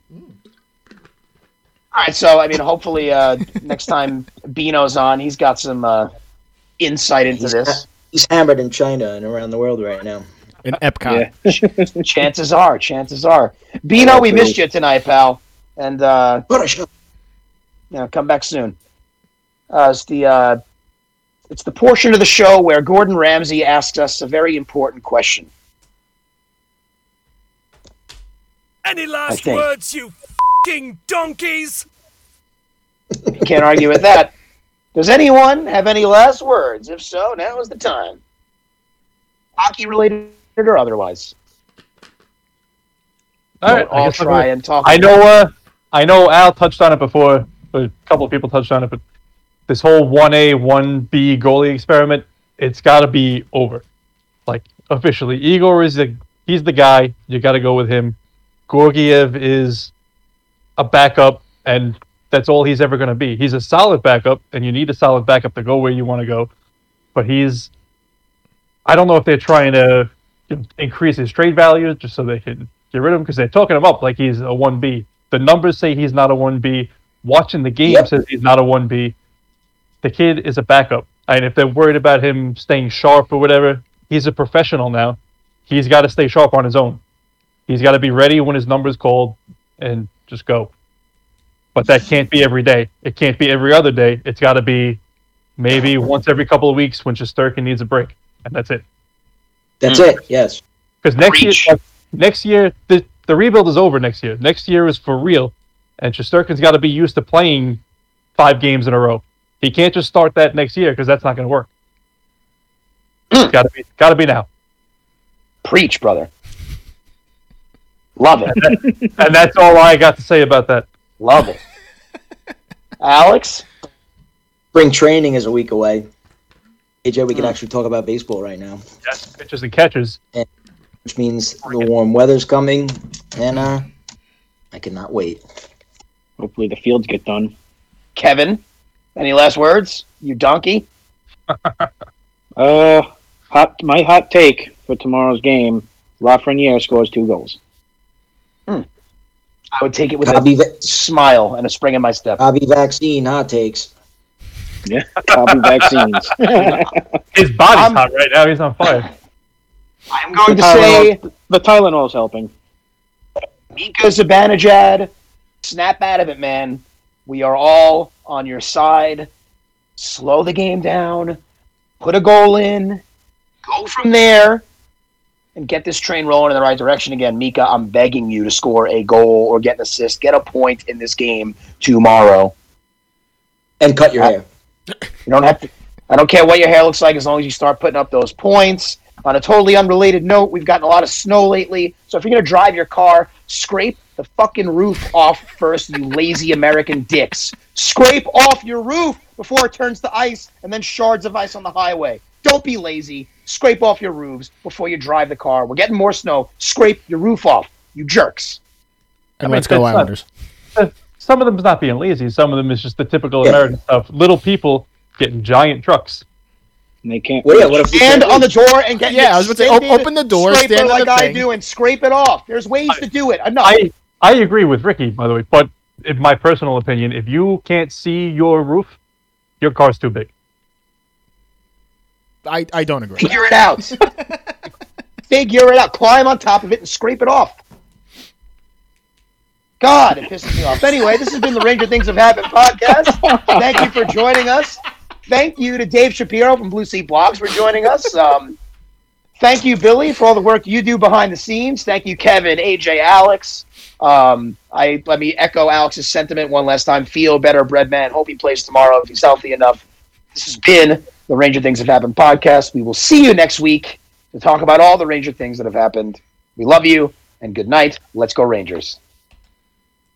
All right, so I mean, hopefully uh, next time Bino's on, he's got some uh, insight into
He's
this.
He's hammered in China and around the world right now.
In Epcot.
Yeah.
chances are, chances are. Bino, we missed you tonight, pal, and uh,
What a show.
you know, come back soon. Uh, it's the uh, it's the portion of the show where Gordon Ramsay asks us a very important question.
Any last words, you fing donkeys?
Can't argue with that. Does anyone have any last words? If so, now is the time. Hockey related or otherwise.
All right,
We'll all
I, guess I'll
try and talk.
I know. Uh, I know. Al touched on it before. A couple of people touched on it, but this whole one A, one B goalie experiment, it's got to be over. Like officially, Igor is the he's the guy. You got to go with him. Georgiev is a backup, and that's all he's ever going to be. He's a solid backup, and you need a solid backup to go where you want to go. But he's, I don't know if they're trying to increase his trade value just so they can get rid of him because they're talking him up like he's a one B. The numbers say he's not a one B. Watching the game
Yep.
says he's not a one B. The kid is a backup, and if they're worried about him staying sharp or whatever, he's a professional now. He's got to stay sharp on his own. He's got to be ready when his number's called and just go. But that can't be every day. It can't be every other day. It's got to be maybe once every couple of weeks when Shesterkin needs a break, and that's it.
That's
Hmm.
it. Yes.
Because next
Preach.
year, next year, the the rebuild is over. Next year, next year is for real, and Shesterkin's got to be used to playing five games in a row. He can't just start that next year because that's not going to work. got to be, got to be now,
Preach, brother. Love it.
and that's all I got to say about that.
Love it. Alex?
Spring training is a week away. AJ, we can
Hmm.
actually talk about baseball right now,
Yes, pitchers and catchers.
which means the warm weather's coming, and uh, I cannot wait.
Hopefully the fields get done.
Kevin, any last words? You donkey.
Uh, hot. My hot take for tomorrow's game: Lafreniere scores two goals.
I would take it with
Copy,
a
va-
smile and a spring in my step.
copy vaccine hot takes.
Yeah, copy vaccines.
His body's
I'm-
hot right now. He's on fire.
I'm going to
Tylenol-
say
the Tylenol's helping.
Mika Zibanejad, snap out of it, man. We are all on your side. Slow the game down. Put a goal in. Go from there. And get this train rolling in the right direction again. Mika, I'm begging you to score a goal or get an assist. Get a point in this game tomorrow.
And cut your uh, hair.
You don't have to. I don't care what your hair looks like as long as you start putting up those points. On a totally unrelated note, we've gotten a lot of snow lately. So if you're going to drive your car, scrape the fucking roof off first, you lazy American dicks. Scrape off your roof before it turns to ice and then shards of ice on the highway. Don't be lazy. Scrape off your roofs before you drive the car. We're getting more snow. Scrape your roof off, you jerks.
And
I
let's go
that's not-
Islanders.
Some of them is not being lazy. Some of them is just the typical
Yeah.
American stuff. Little people getting giant trucks.
And they can't.
Well, yeah, what if we
Stand on the door and get
Yeah, I was about to say,
extended
open the door,
scraper
stand on
like
the
I
thing.
do, and scrape it off. There's ways to do it. Enough.
I I agree with Ricky, by the way. But in my personal opinion, if you can't see your roof, your car's too big.
I, I don't agree.
Figure it out. Figure it out. Climb on top of it and scrape it off. God, it pisses me off. Anyway, this has been the Ranger Things Have Happened podcast. Thank you for joining us. Thank you to Dave Shapiro from Blue Seat Blogs for joining us. Um, thank you, Billy, for all the work you do behind the scenes. Thank you, Kevin, AJ, Alex. Um, I let me echo Alex's sentiment one last time. Feel better, Breadman. Hope he plays tomorrow if he's healthy enough. This has been the Ranger Things Have Happened podcast. We will see you next week to talk about all the Ranger things that have happened. We love you and good night. Let's go Rangers.